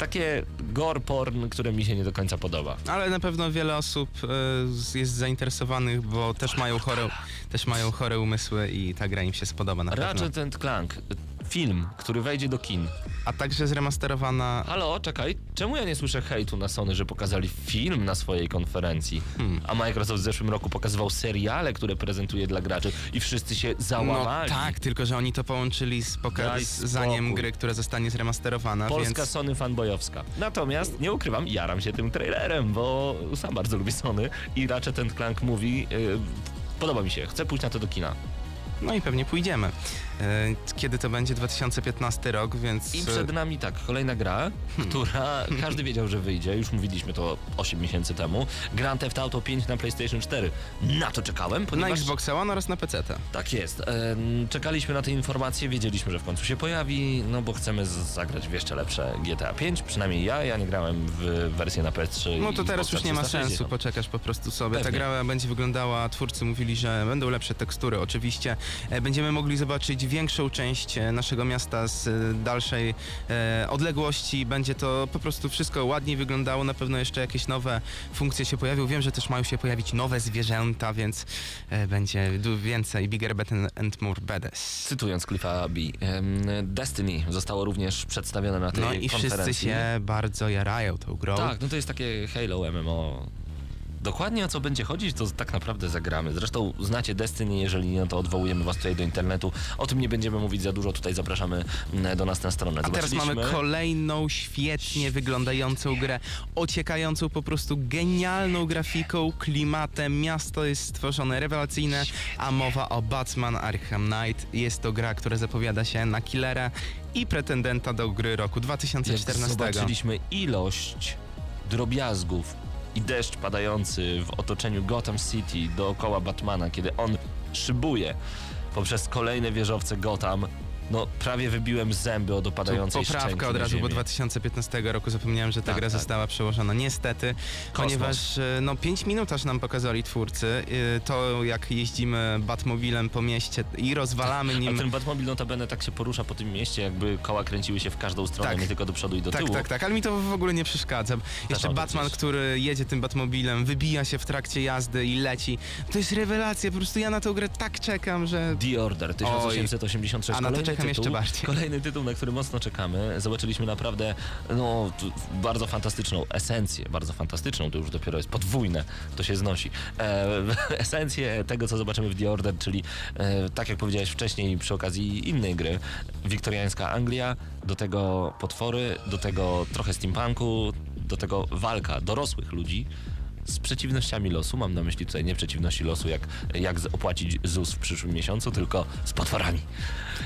takie gore porn, które mi się nie do końca podoba. Ale na pewno wiele osób z- jest zainteresowanych, bo też mają chore, też mają chore umysły i ta gra im się spodoba na pewno. Ratchet Clank, film, który wejdzie do kin. A także zremasterowana Halo, czekaj, czemu ja nie słyszę hejtu na Sony, że pokazali film na swojej konferencji? Hmm. A Microsoft w zeszłym roku pokazywał seriale, które prezentuje dla graczy i wszyscy się No załamali. tak, tylko że oni to połączyli z, poka- Daj z spokój. zaniem gry, która zostanie zremasterowana, Polska więc Sony fanboyowska. Natomiast nie ukrywam, jaram się tym trailerem, bo sam bardzo lubię Sony i Ratchet and Clank mówi, yy, podoba mi się, chcę pójść na to do kina. no i pewnie pójdziemy. E, Kiedy to będzie? 2015 rok, więc... I przed nami tak, kolejna gra, Hmm. która każdy wiedział, że wyjdzie, już mówiliśmy to 8 miesięcy temu. Grand Theft Auto 5 na PlayStation 4. Na to czekałem, Na ponieważ... Xbox One oraz na PC. Tak jest. Czekaliśmy na te informacje, wiedzieliśmy, że w końcu się pojawi, no bo chcemy zagrać w jeszcze lepsze GTA 5, przynajmniej ja, ja nie grałem w wersję na PS3 No to teraz już nie ma 360. sensu, poczekasz po prostu sobie. Ta Pewnie. gra będzie wyglądała, twórcy mówili, że będą lepsze tekstury oczywiście. E, Będziemy mogli zobaczyć większą część e, naszego miasta z e, dalszej e, odległości. Będzie to po prostu wszystko ładniej wyglądało, na pewno jeszcze jakieś nowe funkcje się pojawią. Wiem, że też mają się pojawić nowe zwierzęta, więc będzie więcej Bigger, Better and More Badass. Cytując Cliffa B, Destiny zostało również przedstawione na tej No i wszyscy konferencji. się bardzo jarają tą grą. Tak, no to jest takie Halo MMO. Dokładnie o co będzie chodzić, to tak naprawdę zagramy. Zresztą znacie Destiny, jeżeli nie, no to odwołujemy was tutaj do internetu. O tym nie będziemy mówić za dużo, tutaj zapraszamy mm, do nas na stronę. A teraz mamy kolejną świetnie wyglądającą grę, ociekającą po prostu genialną grafiką, klimatem. Miasto jest stworzone rewelacyjne, a mowa o Batman Arkham Knight. Jest to gra, która zapowiada się na killera i pretendenta do gry roku Jak 2014. zobaczyliśmy ilość drobiazgów i deszcz padający w otoczeniu Gotham City dookoła Batmana, kiedy on szybuje poprzez kolejne wieżowce Gotham, no prawie wybiłem zęby od Tu opadającej szczęki poprawka od razu, bo ziemię. 2015 roku zapomniałem, że ta Tak, gra tak. została przełożona niestety, ponieważ e, no 5 minut aż nam pokazali twórcy e, to jak jeździmy Batmobilem po mieście i rozwalamy A nim ten Batmobil notabene tak się porusza po tym mieście, jakby koła kręciły się w każdą stronę, Tak. nie tylko do przodu i do Tak, tyłu. tak, tak, ale mi to w ogóle nie przeszkadza. Jeszcze Batman, gdzieś. który jedzie tym Batmobilem, wybija się w trakcie jazdy i leci. To jest rewelacja, po prostu ja na tę grę tak czekam, że... The Order 1886. A na to Kolejny czekam jeszcze tytuł, bardziej. Kolejny tytuł, na który mocno czekamy. Zobaczyliśmy naprawdę no, bardzo fantastyczną esencję. Bardzo fantastyczną, to już dopiero jest podwójne, to się znosi. E, esencję tego, co zobaczymy w The Order, czyli e, tak jak powiedziałeś wcześniej przy okazji innej gry, wiktoriańska Anglia, do tego potwory, do tego trochę steampunku, do tego walka dorosłych ludzi z przeciwnościami losu. Mam na myśli tutaj nie przeciwności losu, jak, jak opłacić ZUS w przyszłym miesiącu, tylko z potworami.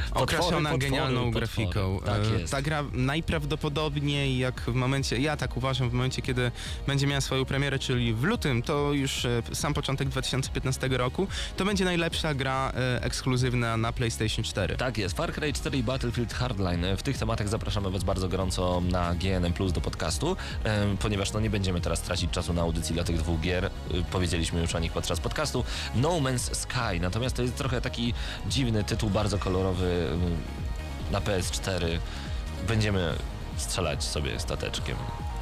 Potwory, Okraszona potwory, genialną potwory. grafiką. Tak E, jest. Ta gra najprawdopodobniej jak w momencie, ja tak uważam, w momencie kiedy będzie miała swoją premierę, czyli w lutym, to już e, sam początek 2015 roku, to będzie najlepsza gra e, ekskluzywna na PlayStation 4. Tak jest. Far Cry 4 i Battlefield Hardline. W tych tematach zapraszamy Was bardzo gorąco na GNM Plus do podcastu, ponieważ no, nie będziemy teraz tracić czasu na audycji dla tych dwóch gier. Y, Powiedzieliśmy już o nich podczas podcastu. No Man's Sky. Natomiast to jest trochę taki dziwny tytuł, bardzo kolorowy y, na PS4. Będziemy strzelać sobie stateczkiem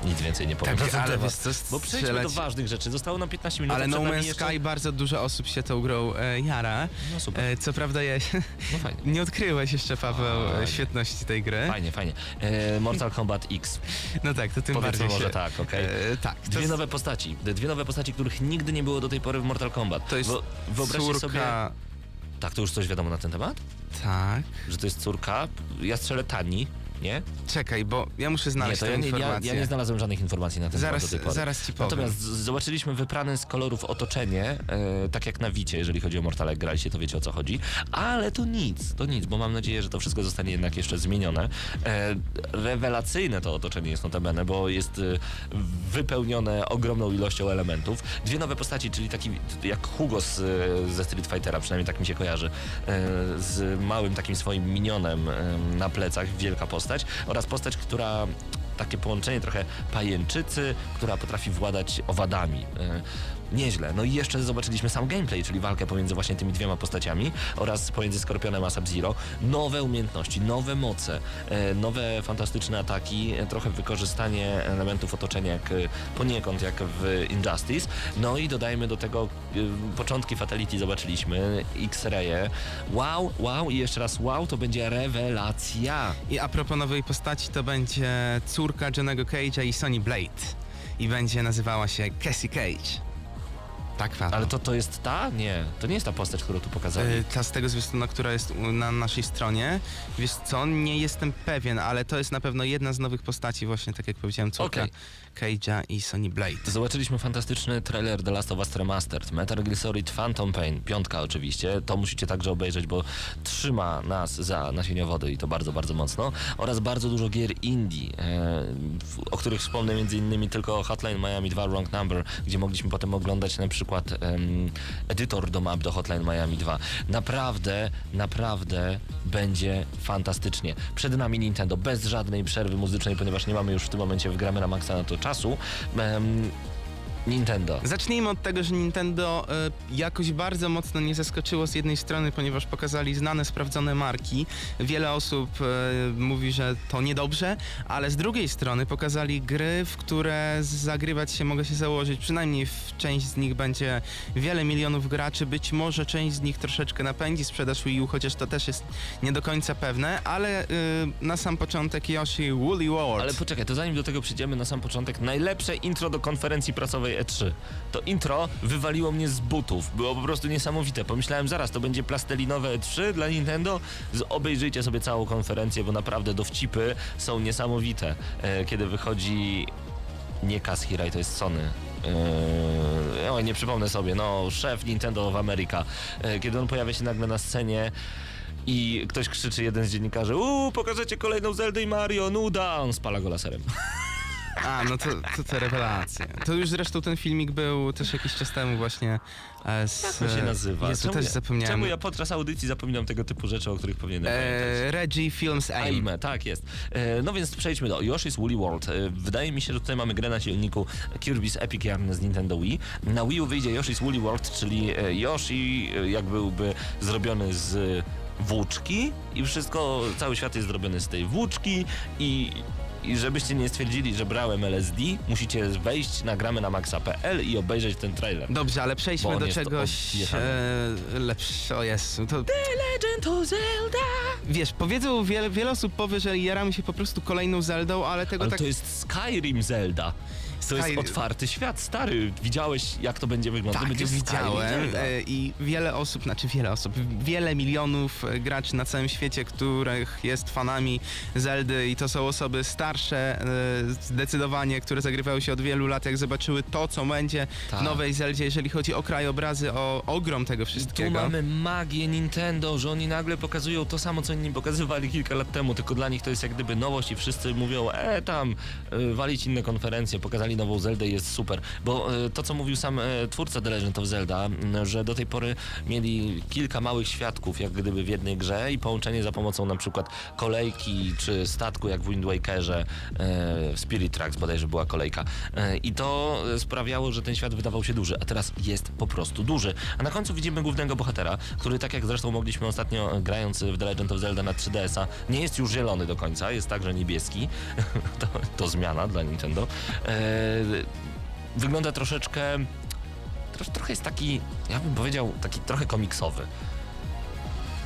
Nic więcej nie powiem Tak, na ten ale wiesz co, Bo przejdźmy do ważnych rzeczy. Zostało nam 15 minut. Ale No Man's jeszcze... Sky bardzo dużo osób się tą grą e, jara. No super, E, co prawda ja no fajnie. nie odkryłeś jeszcze, Paweł, Fajnie. e, świetności tej gry. Fajnie, fajnie. E, Mortal Kombat X. No tak, to tym Powiedzmy bardziej może się... tak, okej. E, tak, to Dwie jest nowe postaci. Dwie nowe postaci, których nigdy nie było do tej pory w Mortal Kombat. To jest wyobraźcie córka... sobie... Tak, to już coś wiadomo na ten temat? Tak. Że to jest córka? Ja strzelę Tani, nie? Czekaj, bo ja muszę Nie, znaleźć to tę ja nie, ja, informację. ja nie znalazłem żadnych informacji na ten zaraz, temat do tej pory. zaraz ci powiem. Natomiast z- zobaczyliśmy wyprane z kolorów otoczenie, e, tak jak na Wicie, jeżeli chodzi o Mortal jak graliście, to wiecie o co chodzi. Ale to nic, to nic, bo mam nadzieję, że to wszystko zostanie jednak jeszcze zmienione. E, rewelacyjne to otoczenie jest notabene, bo jest e, wypełnione ogromną ilością elementów. Dwie nowe postaci, czyli taki jak Hugo z, ze Street Fightera, przynajmniej tak mi się kojarzy, e, z małym takim swoim minionem e, na plecach, wielka postać, oraz postać, która takie połączenie trochę pajęczycy, która potrafi władać owadami. Nieźle. No i jeszcze zobaczyliśmy sam gameplay, czyli walkę pomiędzy właśnie tymi dwiema postaciami oraz pomiędzy Skorpionem a Sub-Zero. Nowe umiejętności, nowe moce, e, nowe fantastyczne ataki, e, trochę wykorzystanie elementów otoczenia jak e, poniekąd jak w Injustice. No i dodajmy do tego początki Fatality zobaczyliśmy, X-Raye. Wow, wow i jeszcze raz wow, to będzie rewelacja. I a propos nowej postaci, to będzie córka Johnego Cage'a i Sonny Blade. I będzie nazywała się Cassie Cage. Tak. Ale to, to jest ta? Nie, to nie jest ta postać, którą tu pokazali. E, Ta z tego zwiastuna, która jest u- na naszej stronie. Wiesz co, nie jestem pewien, ale to jest na pewno jedna z nowych postaci, właśnie tak jak powiedziałem, córka Okej. Cage'a i Sonny Blade. Zobaczyliśmy fantastyczny trailer The Last of Us Remastered, Metal Gear Solid Phantom Pain, piątka oczywiście, to musicie także obejrzeć, bo trzyma nas za nasieniowody i to bardzo, bardzo mocno, oraz bardzo dużo gier indie, e, o których wspomnę między innymi tylko Hotline Miami 2 Wrong Number, gdzie mogliśmy potem oglądać na przykład em, edytor do map do Hotline Miami 2. Naprawdę, naprawdę będzie fantastycznie. Przed nami Nintendo bez żadnej przerwy muzycznej, ponieważ nie mamy już w tym momencie w gramy na maksa na to czasu. Nintendo. Zacznijmy od tego, że Nintendo e, jakoś bardzo mocno nie zaskoczyło z jednej strony, ponieważ pokazali znane, sprawdzone marki. Wiele osób e, mówi, że to niedobrze, ale z drugiej strony pokazali gry, w które zagrywać się mogę się założyć. Przynajmniej w część z nich będzie wiele milionów graczy. Być może część z nich troszeczkę napędzi sprzedaż Wii U, chociaż to też jest nie do końca pewne, ale e, na sam początek Yoshi Woolly World. Ale poczekaj, to zanim do tego przyjdziemy na sam początek, najlepsze intro do konferencji prasowej E3. To intro wywaliło mnie z butów. Było po prostu niesamowite. Pomyślałem zaraz, to będzie plastelinowe E3 dla Nintendo. Obejrzyjcie sobie całą konferencję, bo naprawdę dowcipy są niesamowite. E, kiedy wychodzi nie Kaz Hirai, to jest Sony. Eee, oj, nie przypomnę sobie, no, szef Nintendo of America. E, kiedy on pojawia się nagle na scenie i ktoś krzyczy, jeden z dziennikarzy, uuu, pokażecie kolejną Zeldę i Mario, nuda, on spala go laserem. A, no to, to te rewelacje. To już zresztą ten filmik był też jakiś czas temu właśnie e, z... Jak on się nazywa? Jezu, Czemu też ja, zapomniałem. Czemu ja podczas audycji zapominam tego typu rzeczy, o których powinienem pamiętać? E, Reggie Films Aim. Aime, tak jest. E, no więc przejdźmy do Yoshi's Woolly World. E, wydaje mi się, że tutaj mamy grę na silniku Kirby's Epic Yarn z Nintendo Wii. Na Wii U wyjdzie Yoshi's Woolly World, czyli e, Yoshi jak byłby zrobiony z włóczki i wszystko, cały świat jest zrobiony z tej włóczki i i żebyście nie stwierdzili, że brałem LSD, musicie wejść na gramy na maxa.pl i obejrzeć ten trailer. Dobrze, ale przejdźmy do czegoś e, lepszego. O Jezu, to Legend of Zelda! wiesz, powiedzą, wiele, wiele osób powie, że jaramy się po prostu kolejną Zeldą, ale tego Ale tak... to jest Skyrim Zelda. To jest otwarty świat, stary. Widziałeś, jak to będzie wyglądać? Tak, będzie widziałem e, i wiele osób, znaczy wiele osób, wiele milionów e, graczy na całym świecie, których jest fanami Zeldy i to są osoby starsze e, zdecydowanie, które zagrywały się od wielu lat, jak zobaczyły to, co będzie Tak. w nowej Zeldzie, jeżeli chodzi o krajobrazy, o ogrom tego Tu wszystkiego. mamy magię Nintendo, że oni nagle pokazują to samo, co inni pokazywali kilka lat temu, tylko dla nich to jest jak gdyby nowość i wszyscy mówią, e tam, walić inne konferencje. Pokazali pokazali nową Zeldę i jest super, bo e, to co mówił sam e, twórca The Legend of Zelda, że do tej pory mieli kilka małych świadków jak gdyby w jednej grze i połączenie za pomocą na przykład kolejki czy statku jak w Wind Wakerze, e, w Spirit Tracks bodajże była kolejka i to sprawiało, że ten świat wydawał się duży, a teraz jest po prostu duży. A na końcu widzimy głównego bohatera, który tak jak zresztą mogliśmy ostatnio grając w The Legend of Zelda na 3DS-a, nie jest już zielony do końca, jest także niebieski. to, to zmiana dla Nintendo. Wygląda troszeczkę. Trosz, trochę jest taki, ja bym powiedział, taki trochę komiksowy.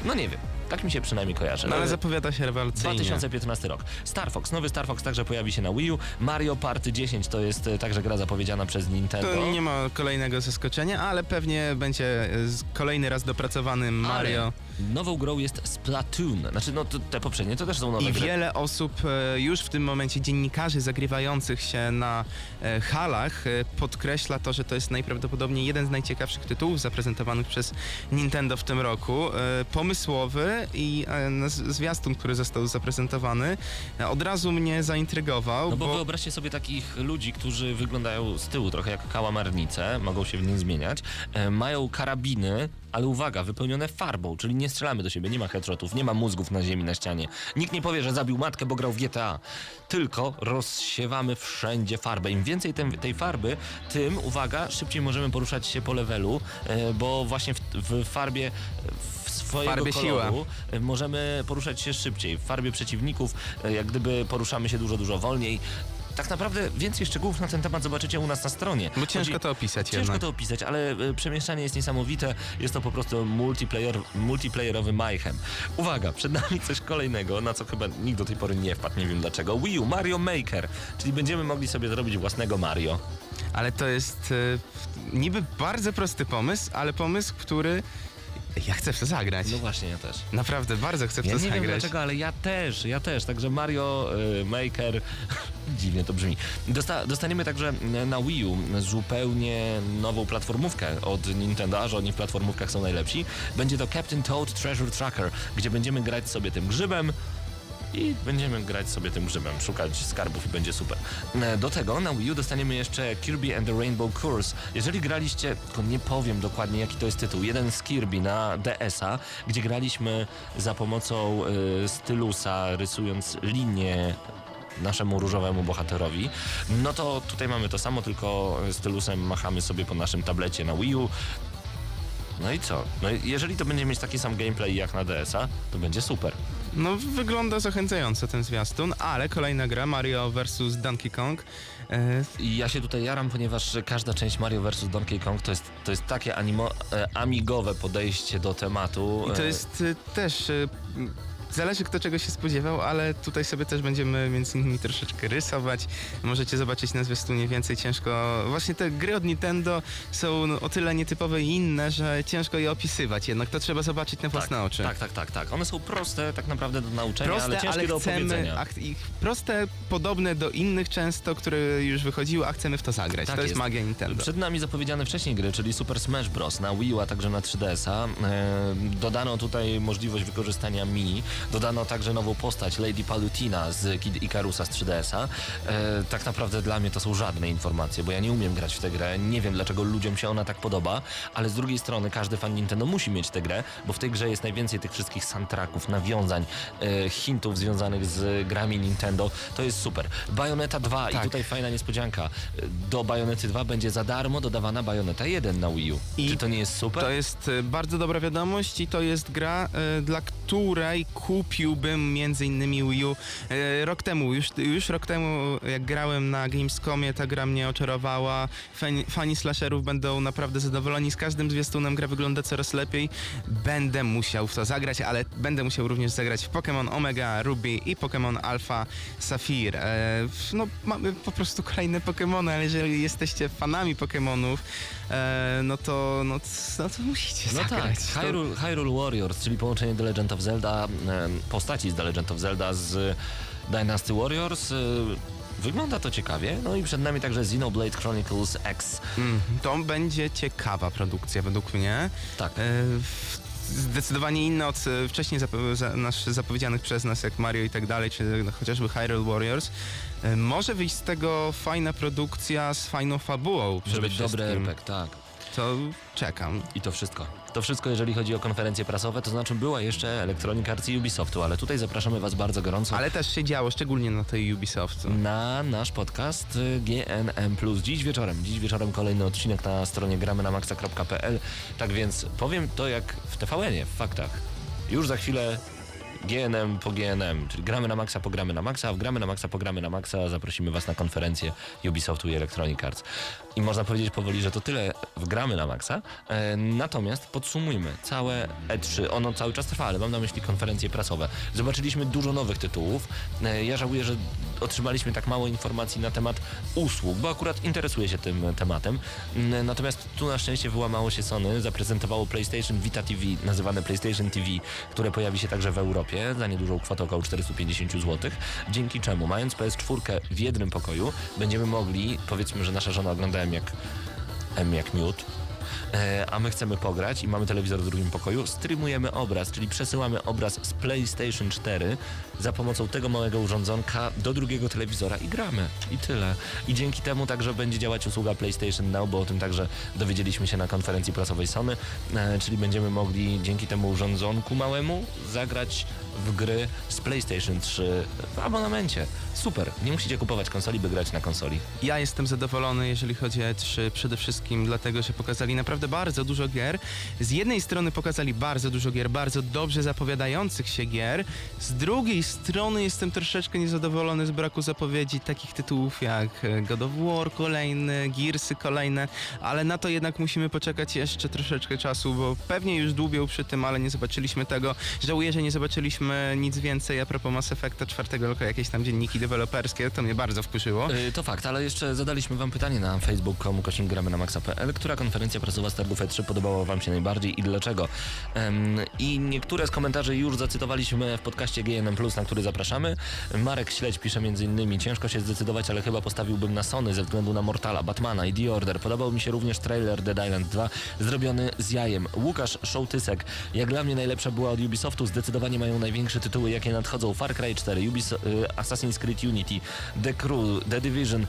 No nie wiem, tak mi się przynajmniej kojarzy. No ale E, zapowiada się rewelacyjnie. 2015 rok. Star Fox, nowy Star Fox także pojawi się na Wii U. Mario Party 10 to jest e, także gra zapowiedziana przez Nintendo. To nie ma kolejnego zaskoczenia, ale pewnie będzie e, kolejny raz dopracowany Mario. Ale nową grą jest Splatoon. Znaczy, no te poprzednie to też są nowe I gry. wiele osób e, już w tym momencie, dziennikarzy zagrywających się na e, halach, e, podkreśla to, że to jest najprawdopodobniej jeden z najciekawszych tytułów zaprezentowanych przez Nintendo w tym roku. Pomysłowy i na- zwiastun, który został zaprezentowany, od razu mnie zaintrygował. No bo, bo wyobraźcie sobie takich ludzi, którzy wyglądają z tyłu trochę jak kałamarnice, mogą się w nim zmieniać, mają karabiny, ale uwaga, wypełnione farbą, czyli nie strzelamy do siebie, nie ma headshotów, nie ma mózgów na ziemi, na ścianie. Nikt nie powie, że zabił matkę, bo grał w GTA. Tylko rozsiewamy wszędzie farbę. Im więcej tej farby, tym, uwaga, szybciej możemy poruszać się po levelu, e, bo właśnie w, w farbie w swojego Farbie koloru e, możemy poruszać się szybciej. W farbie przeciwników e, jak gdyby poruszamy się dużo, dużo wolniej. Tak naprawdę więcej szczegółów na ten temat zobaczycie u nas na stronie. bo ciężko Chodzi- to opisać Ciężko jednak. to opisać, ale e, przemieszczanie jest niesamowite. Jest to po prostu multiplayer, multiplayerowy mayhem. Uwaga, przed nami coś kolejnego, na co chyba nikt do tej pory nie wpadł, nie wiem dlaczego. Wii U, Mario Maker, czyli będziemy mogli sobie zrobić własnego Mario. Ale to jest e, niby bardzo prosty pomysł, ale pomysł, który ja chcę w to zagrać. No właśnie, ja też. Naprawdę, bardzo chcę w Ja to nie wiem zagrać. dlaczego, ale ja też, ja też. Także Mario y, Maker, dziwnie to brzmi. Dosta, dostaniemy także na Wii U zupełnie nową platformówkę od Nintendo, że oni w platformówkach są najlepsi. Będzie to Captain Toad Treasure Tracker, gdzie będziemy grać sobie tym grzybem. I będziemy grać sobie tym grzybem, szukać skarbów i będzie super. E, Do tego na Wii U dostaniemy jeszcze Kirby and the Rainbow Curse. Jeżeli graliście, tylko nie powiem dokładnie jaki to jest tytuł, jeden z Kirby na DS-a, gdzie graliśmy za pomocą e, stylusa, rysując linię naszemu różowemu bohaterowi, no to tutaj mamy to samo, tylko stylusem machamy sobie po naszym tablecie na Wii U. No i co? No jeżeli to będzie mieć taki sam gameplay jak na DS-a, to będzie super. No, wygląda zachęcająco ten zwiastun, ale kolejna gra, Mario vs. Donkey Kong. I ja się tutaj jaram, ponieważ każda część Mario vs. Donkey Kong to jest, to jest takie animo, e, amigowe podejście do tematu. I to E, jest też... Zależy kto czego się spodziewał, ale tutaj sobie też będziemy między innymi troszeczkę rysować. Możecie zobaczyć na zwiastunie więcej ciężko... Właśnie te gry od Nintendo są no, o tyle nietypowe i inne, że ciężko je opisywać. Jednak to trzeba zobaczyć na własne tak, oczy. Tak, tak, tak, tak. One są proste tak naprawdę do nauczenia, ale Proste, ciężkie ale, do chcemy, opowiedzenia. ich proste, podobne do innych często, które już wychodziły, a chcemy w to zagrać. Tak to jest, jest. magia Nintendo. Przed nami zapowiedziane wcześniej gry, czyli Super Smash Bros. na Wii U, a także na 3DS-a. E, dodano tutaj możliwość wykorzystania Mi. Dodano także nową postać Lady Palutina z Kid Icarusa z 3DS-a. E, tak naprawdę dla mnie to są żadne informacje, bo ja nie umiem grać w tę grę. Nie wiem dlaczego ludziom się ona tak podoba, ale z drugiej strony każdy fan Nintendo musi mieć tę grę, bo w tej grze jest najwięcej tych wszystkich soundtracków, nawiązań, e, hintów związanych z grami Nintendo. To jest super. Bayonetta 2 i Tak. tutaj fajna niespodzianka. Do Bajonety 2 będzie za darmo dodawana Bajoneta 1 na Wii U. I Czy to nie jest super? To jest e, bardzo dobra wiadomość i to jest gra, e, dla której kupiłbym między innymi Wii U. E, rok temu, już, już rok temu jak grałem na Gamescomie, ta gra mnie oczarowała. Fani, fani slasherów będą naprawdę zadowoleni. Z każdym zwiastunem gra wygląda coraz lepiej. Będę musiał w to zagrać, ale będę musiał również zagrać w Pokémon Omega Ruby i Pokémon Alpha Sapphire. E, no, mamy po prostu kolejne Pokémony, ale jeżeli jesteście fanami Pokémonów, e, no, to, no, no to musicie No tak, zagrać. To- Hyrule, Hyrule Warriors, czyli połączenie The Legend of Zelda, em, postaci z The Legend of Zelda z Dynasty Warriors. y, Wygląda to ciekawie. No i przed nami także Xenoblade Chronicles X. Mm, to będzie ciekawa produkcja według mnie. Tak. E, w- zdecydowanie inne od e, wcześniej zapo- za, nasz, zapowiedzianych przez nas, jak Mario i tak dalej, czy no, chociażby Hyrule Warriors. E, Może wyjść z tego fajna produkcja z fajną fabułą. Żeby dobry. RPG, tak. To czekam. I to wszystko. To wszystko, jeżeli chodzi o konferencje prasowe, to znaczy była jeszcze Electronic Arts i Ubisoftu, ale tutaj zapraszamy Was bardzo gorąco Ale też się działo, szczególnie na tej Ubisoftu. na nasz podcast y, GNM+. Dziś wieczorem, dziś wieczorem kolejny odcinek na stronie gramy na maxa.pl. Tak więc powiem to jak w TVN-ie, w faktach. Już za chwilę GNM po GNM, czyli gramy na maksa, pogramy na maksa, a w gramy na maksa, pogramy na maksa, zaprosimy Was na konferencję Ubisoftu i Electronic Arts. I można powiedzieć powoli, że to tyle gramy na maksa. E, natomiast podsumujmy całe E3. Ono cały czas trwa, ale mam na myśli konferencje prasowe. Zobaczyliśmy dużo nowych tytułów. E, ja żałuję, że otrzymaliśmy tak mało informacji na temat usług, bo akurat interesuję się tym tematem. Mm, Natomiast tu na szczęście wyłamało się Sony, zaprezentowało PlayStation Vita TV, nazywane PlayStation TV, które pojawi się także w Europie za niedużą kwotę około 450 zł. Dzięki czemu, mając PS4 w jednym pokoju, będziemy mogli, powiedzmy, że nasza żona ogląda M jak, M jak miód, E, a my chcemy pograć i mamy telewizor w drugim pokoju, streamujemy obraz, czyli przesyłamy obraz z PlayStation 4 za pomocą tego małego urządzonka do drugiego telewizora i gramy. I tyle. I dzięki temu także będzie działać usługa PlayStation Now, bo o tym także dowiedzieliśmy się na konferencji prasowej Sony, e, czyli będziemy mogli dzięki temu urządzonku małemu zagrać w gry z PlayStation 3 w abonamencie. Super. Nie musicie kupować konsoli, by grać na konsoli. Ja jestem zadowolony, jeżeli chodzi o E3, przede wszystkim dlatego, że pokazali naprawdę bardzo dużo gier. Z jednej strony pokazali bardzo dużo gier, bardzo dobrze zapowiadających się gier. Z drugiej strony jestem troszeczkę niezadowolony z braku zapowiedzi takich tytułów jak e, God of War kolejny, Gearsy kolejne, ale na to jednak musimy poczekać jeszcze troszeczkę czasu, bo pewnie już dłubią przy tym, ale nie zobaczyliśmy tego. Żałuję, że nie zobaczyliśmy nic więcej a propos Mass Effecta czwartego roku, jakieś tam dzienniki deweloperskie, to mnie bardzo wkurzyło. Yy, To fakt, ale jeszcze zadaliśmy wam pytanie na facebook.com gramy na maxa.pl, która konferencja prasowa z targów E3 podobała wam się najbardziej i dlaczego. I niektóre z komentarzy już zacytowaliśmy w podcaście GNM+, na który zapraszamy. Marek Śledź pisze innymi, ciężko się zdecydować, ale chyba postawiłbym na Sony ze względu na Mortala, Batmana i The Order. Podobał mi się również trailer Dead Island 2, zrobiony z jajem. Łukasz Szołtysek, jak dla mnie najlepsza była od Ubisoftu, zdecydowanie mają największe tytuły, jakie nadchodzą. Far Cry 4, Ubis- y, Assassin's Creed Unity, The Crew, The Division,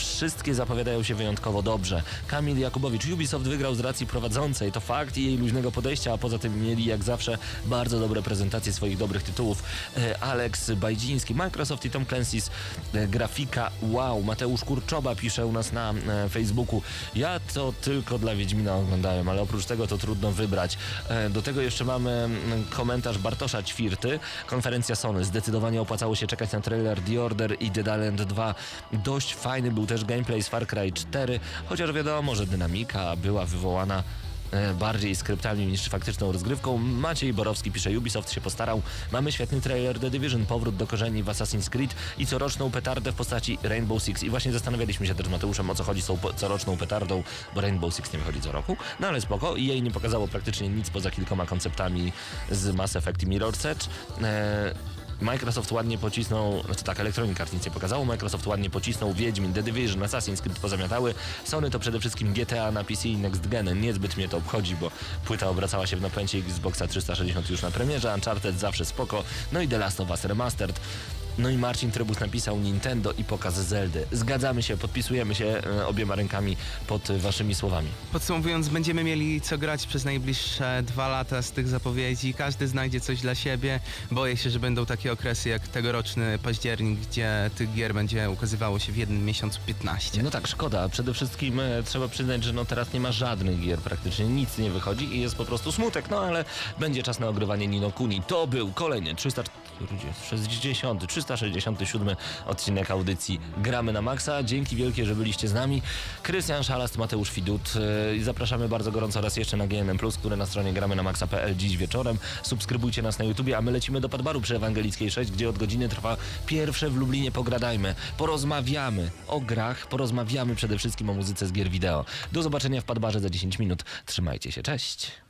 Wszystkie zapowiadają się wyjątkowo dobrze. Kamil Jakubowicz, Ubisoft wygrał z racji prowadzącej, to fakt i jej luźnego podejścia, a poza tym mieli jak zawsze bardzo dobre prezentacje swoich dobrych tytułów. E, Alex Bajdziński, Microsoft i Tom Clancy's e, grafika, wow. Mateusz Kurczoba pisze u nas na e, Facebooku, ja to tylko dla Wiedźmina oglądałem, ale oprócz tego to trudno wybrać. Do tego jeszcze mamy komentarz Bartosza Ćwirty, konferencja Sony, zdecydowanie opłacało się czekać na trailer The Order i Dead Island 2. Dość fajny był też gameplay z Far Cry 4, chociaż wiadomo, że dynamika była wywołana e, bardziej skryptami niż faktyczną rozgrywką. Maciej Borowski pisze, Ubisoft się postarał. Mamy świetny trailer The Division, powrót do korzeni w Assassin's Creed i coroczną petardę w postaci Rainbow Six. I właśnie zastanawialiśmy się też z Mateuszem, o co chodzi z tą coroczną petardą, bo Rainbow Six nie wychodzi co roku. No ale spoko. I jej nie pokazało praktycznie nic poza kilkoma konceptami z Mass Effect i Mirror's Edge. E, Microsoft ładnie pocisnął, znaczy tak, Electronic Arts nic nie pokazało, Microsoft ładnie pocisnął Wiedźmin, The Division, Assassin's Creed pozamiatały, Sony to przede wszystkim GTA na PC i Next Gen, niezbyt mnie to obchodzi, bo płyta obracała się w napędzie Xboxa 360 już na premierze, Uncharted zawsze spoko, no i The Last of Us Remastered. No i Marcin Trybus napisał Nintendo i pokaz Zeldy. Zgadzamy się, podpisujemy się e, obiema rękami pod e, waszymi słowami. Podsumowując, będziemy mieli co grać przez najbliższe dwa lata z tych zapowiedzi. Każdy znajdzie coś dla siebie. Boję się, że będą takie okresy jak tegoroczny październik, gdzie tych gier będzie ukazywało się w jednym miesiącu 15. No tak, szkoda. Przede wszystkim e, trzeba przyznać, że no teraz nie ma żadnych gier, praktycznie nic nie wychodzi i jest po prostu smutek, no ale będzie czas na ogrywanie Nino Kuni. To był kolejny 360, 367 odcinek audycji Gramy na Maxa. Dzięki wielkie, że byliście z nami. Krystian Szalast, Mateusz Widut e, zapraszamy bardzo gorąco raz jeszcze na GNM+, które na stronie gramy na maxa.pl dziś wieczorem. Subskrybujcie nas na YouTubie, a my lecimy do Padbaru przy Ewangelickiej 6, gdzie od godziny trwa pierwsze w Lublinie Pogradajmy. Porozmawiamy o grach, porozmawiamy przede wszystkim o muzyce z gier wideo. Do zobaczenia w Padbarze za 10 minut. Trzymajcie się, cześć!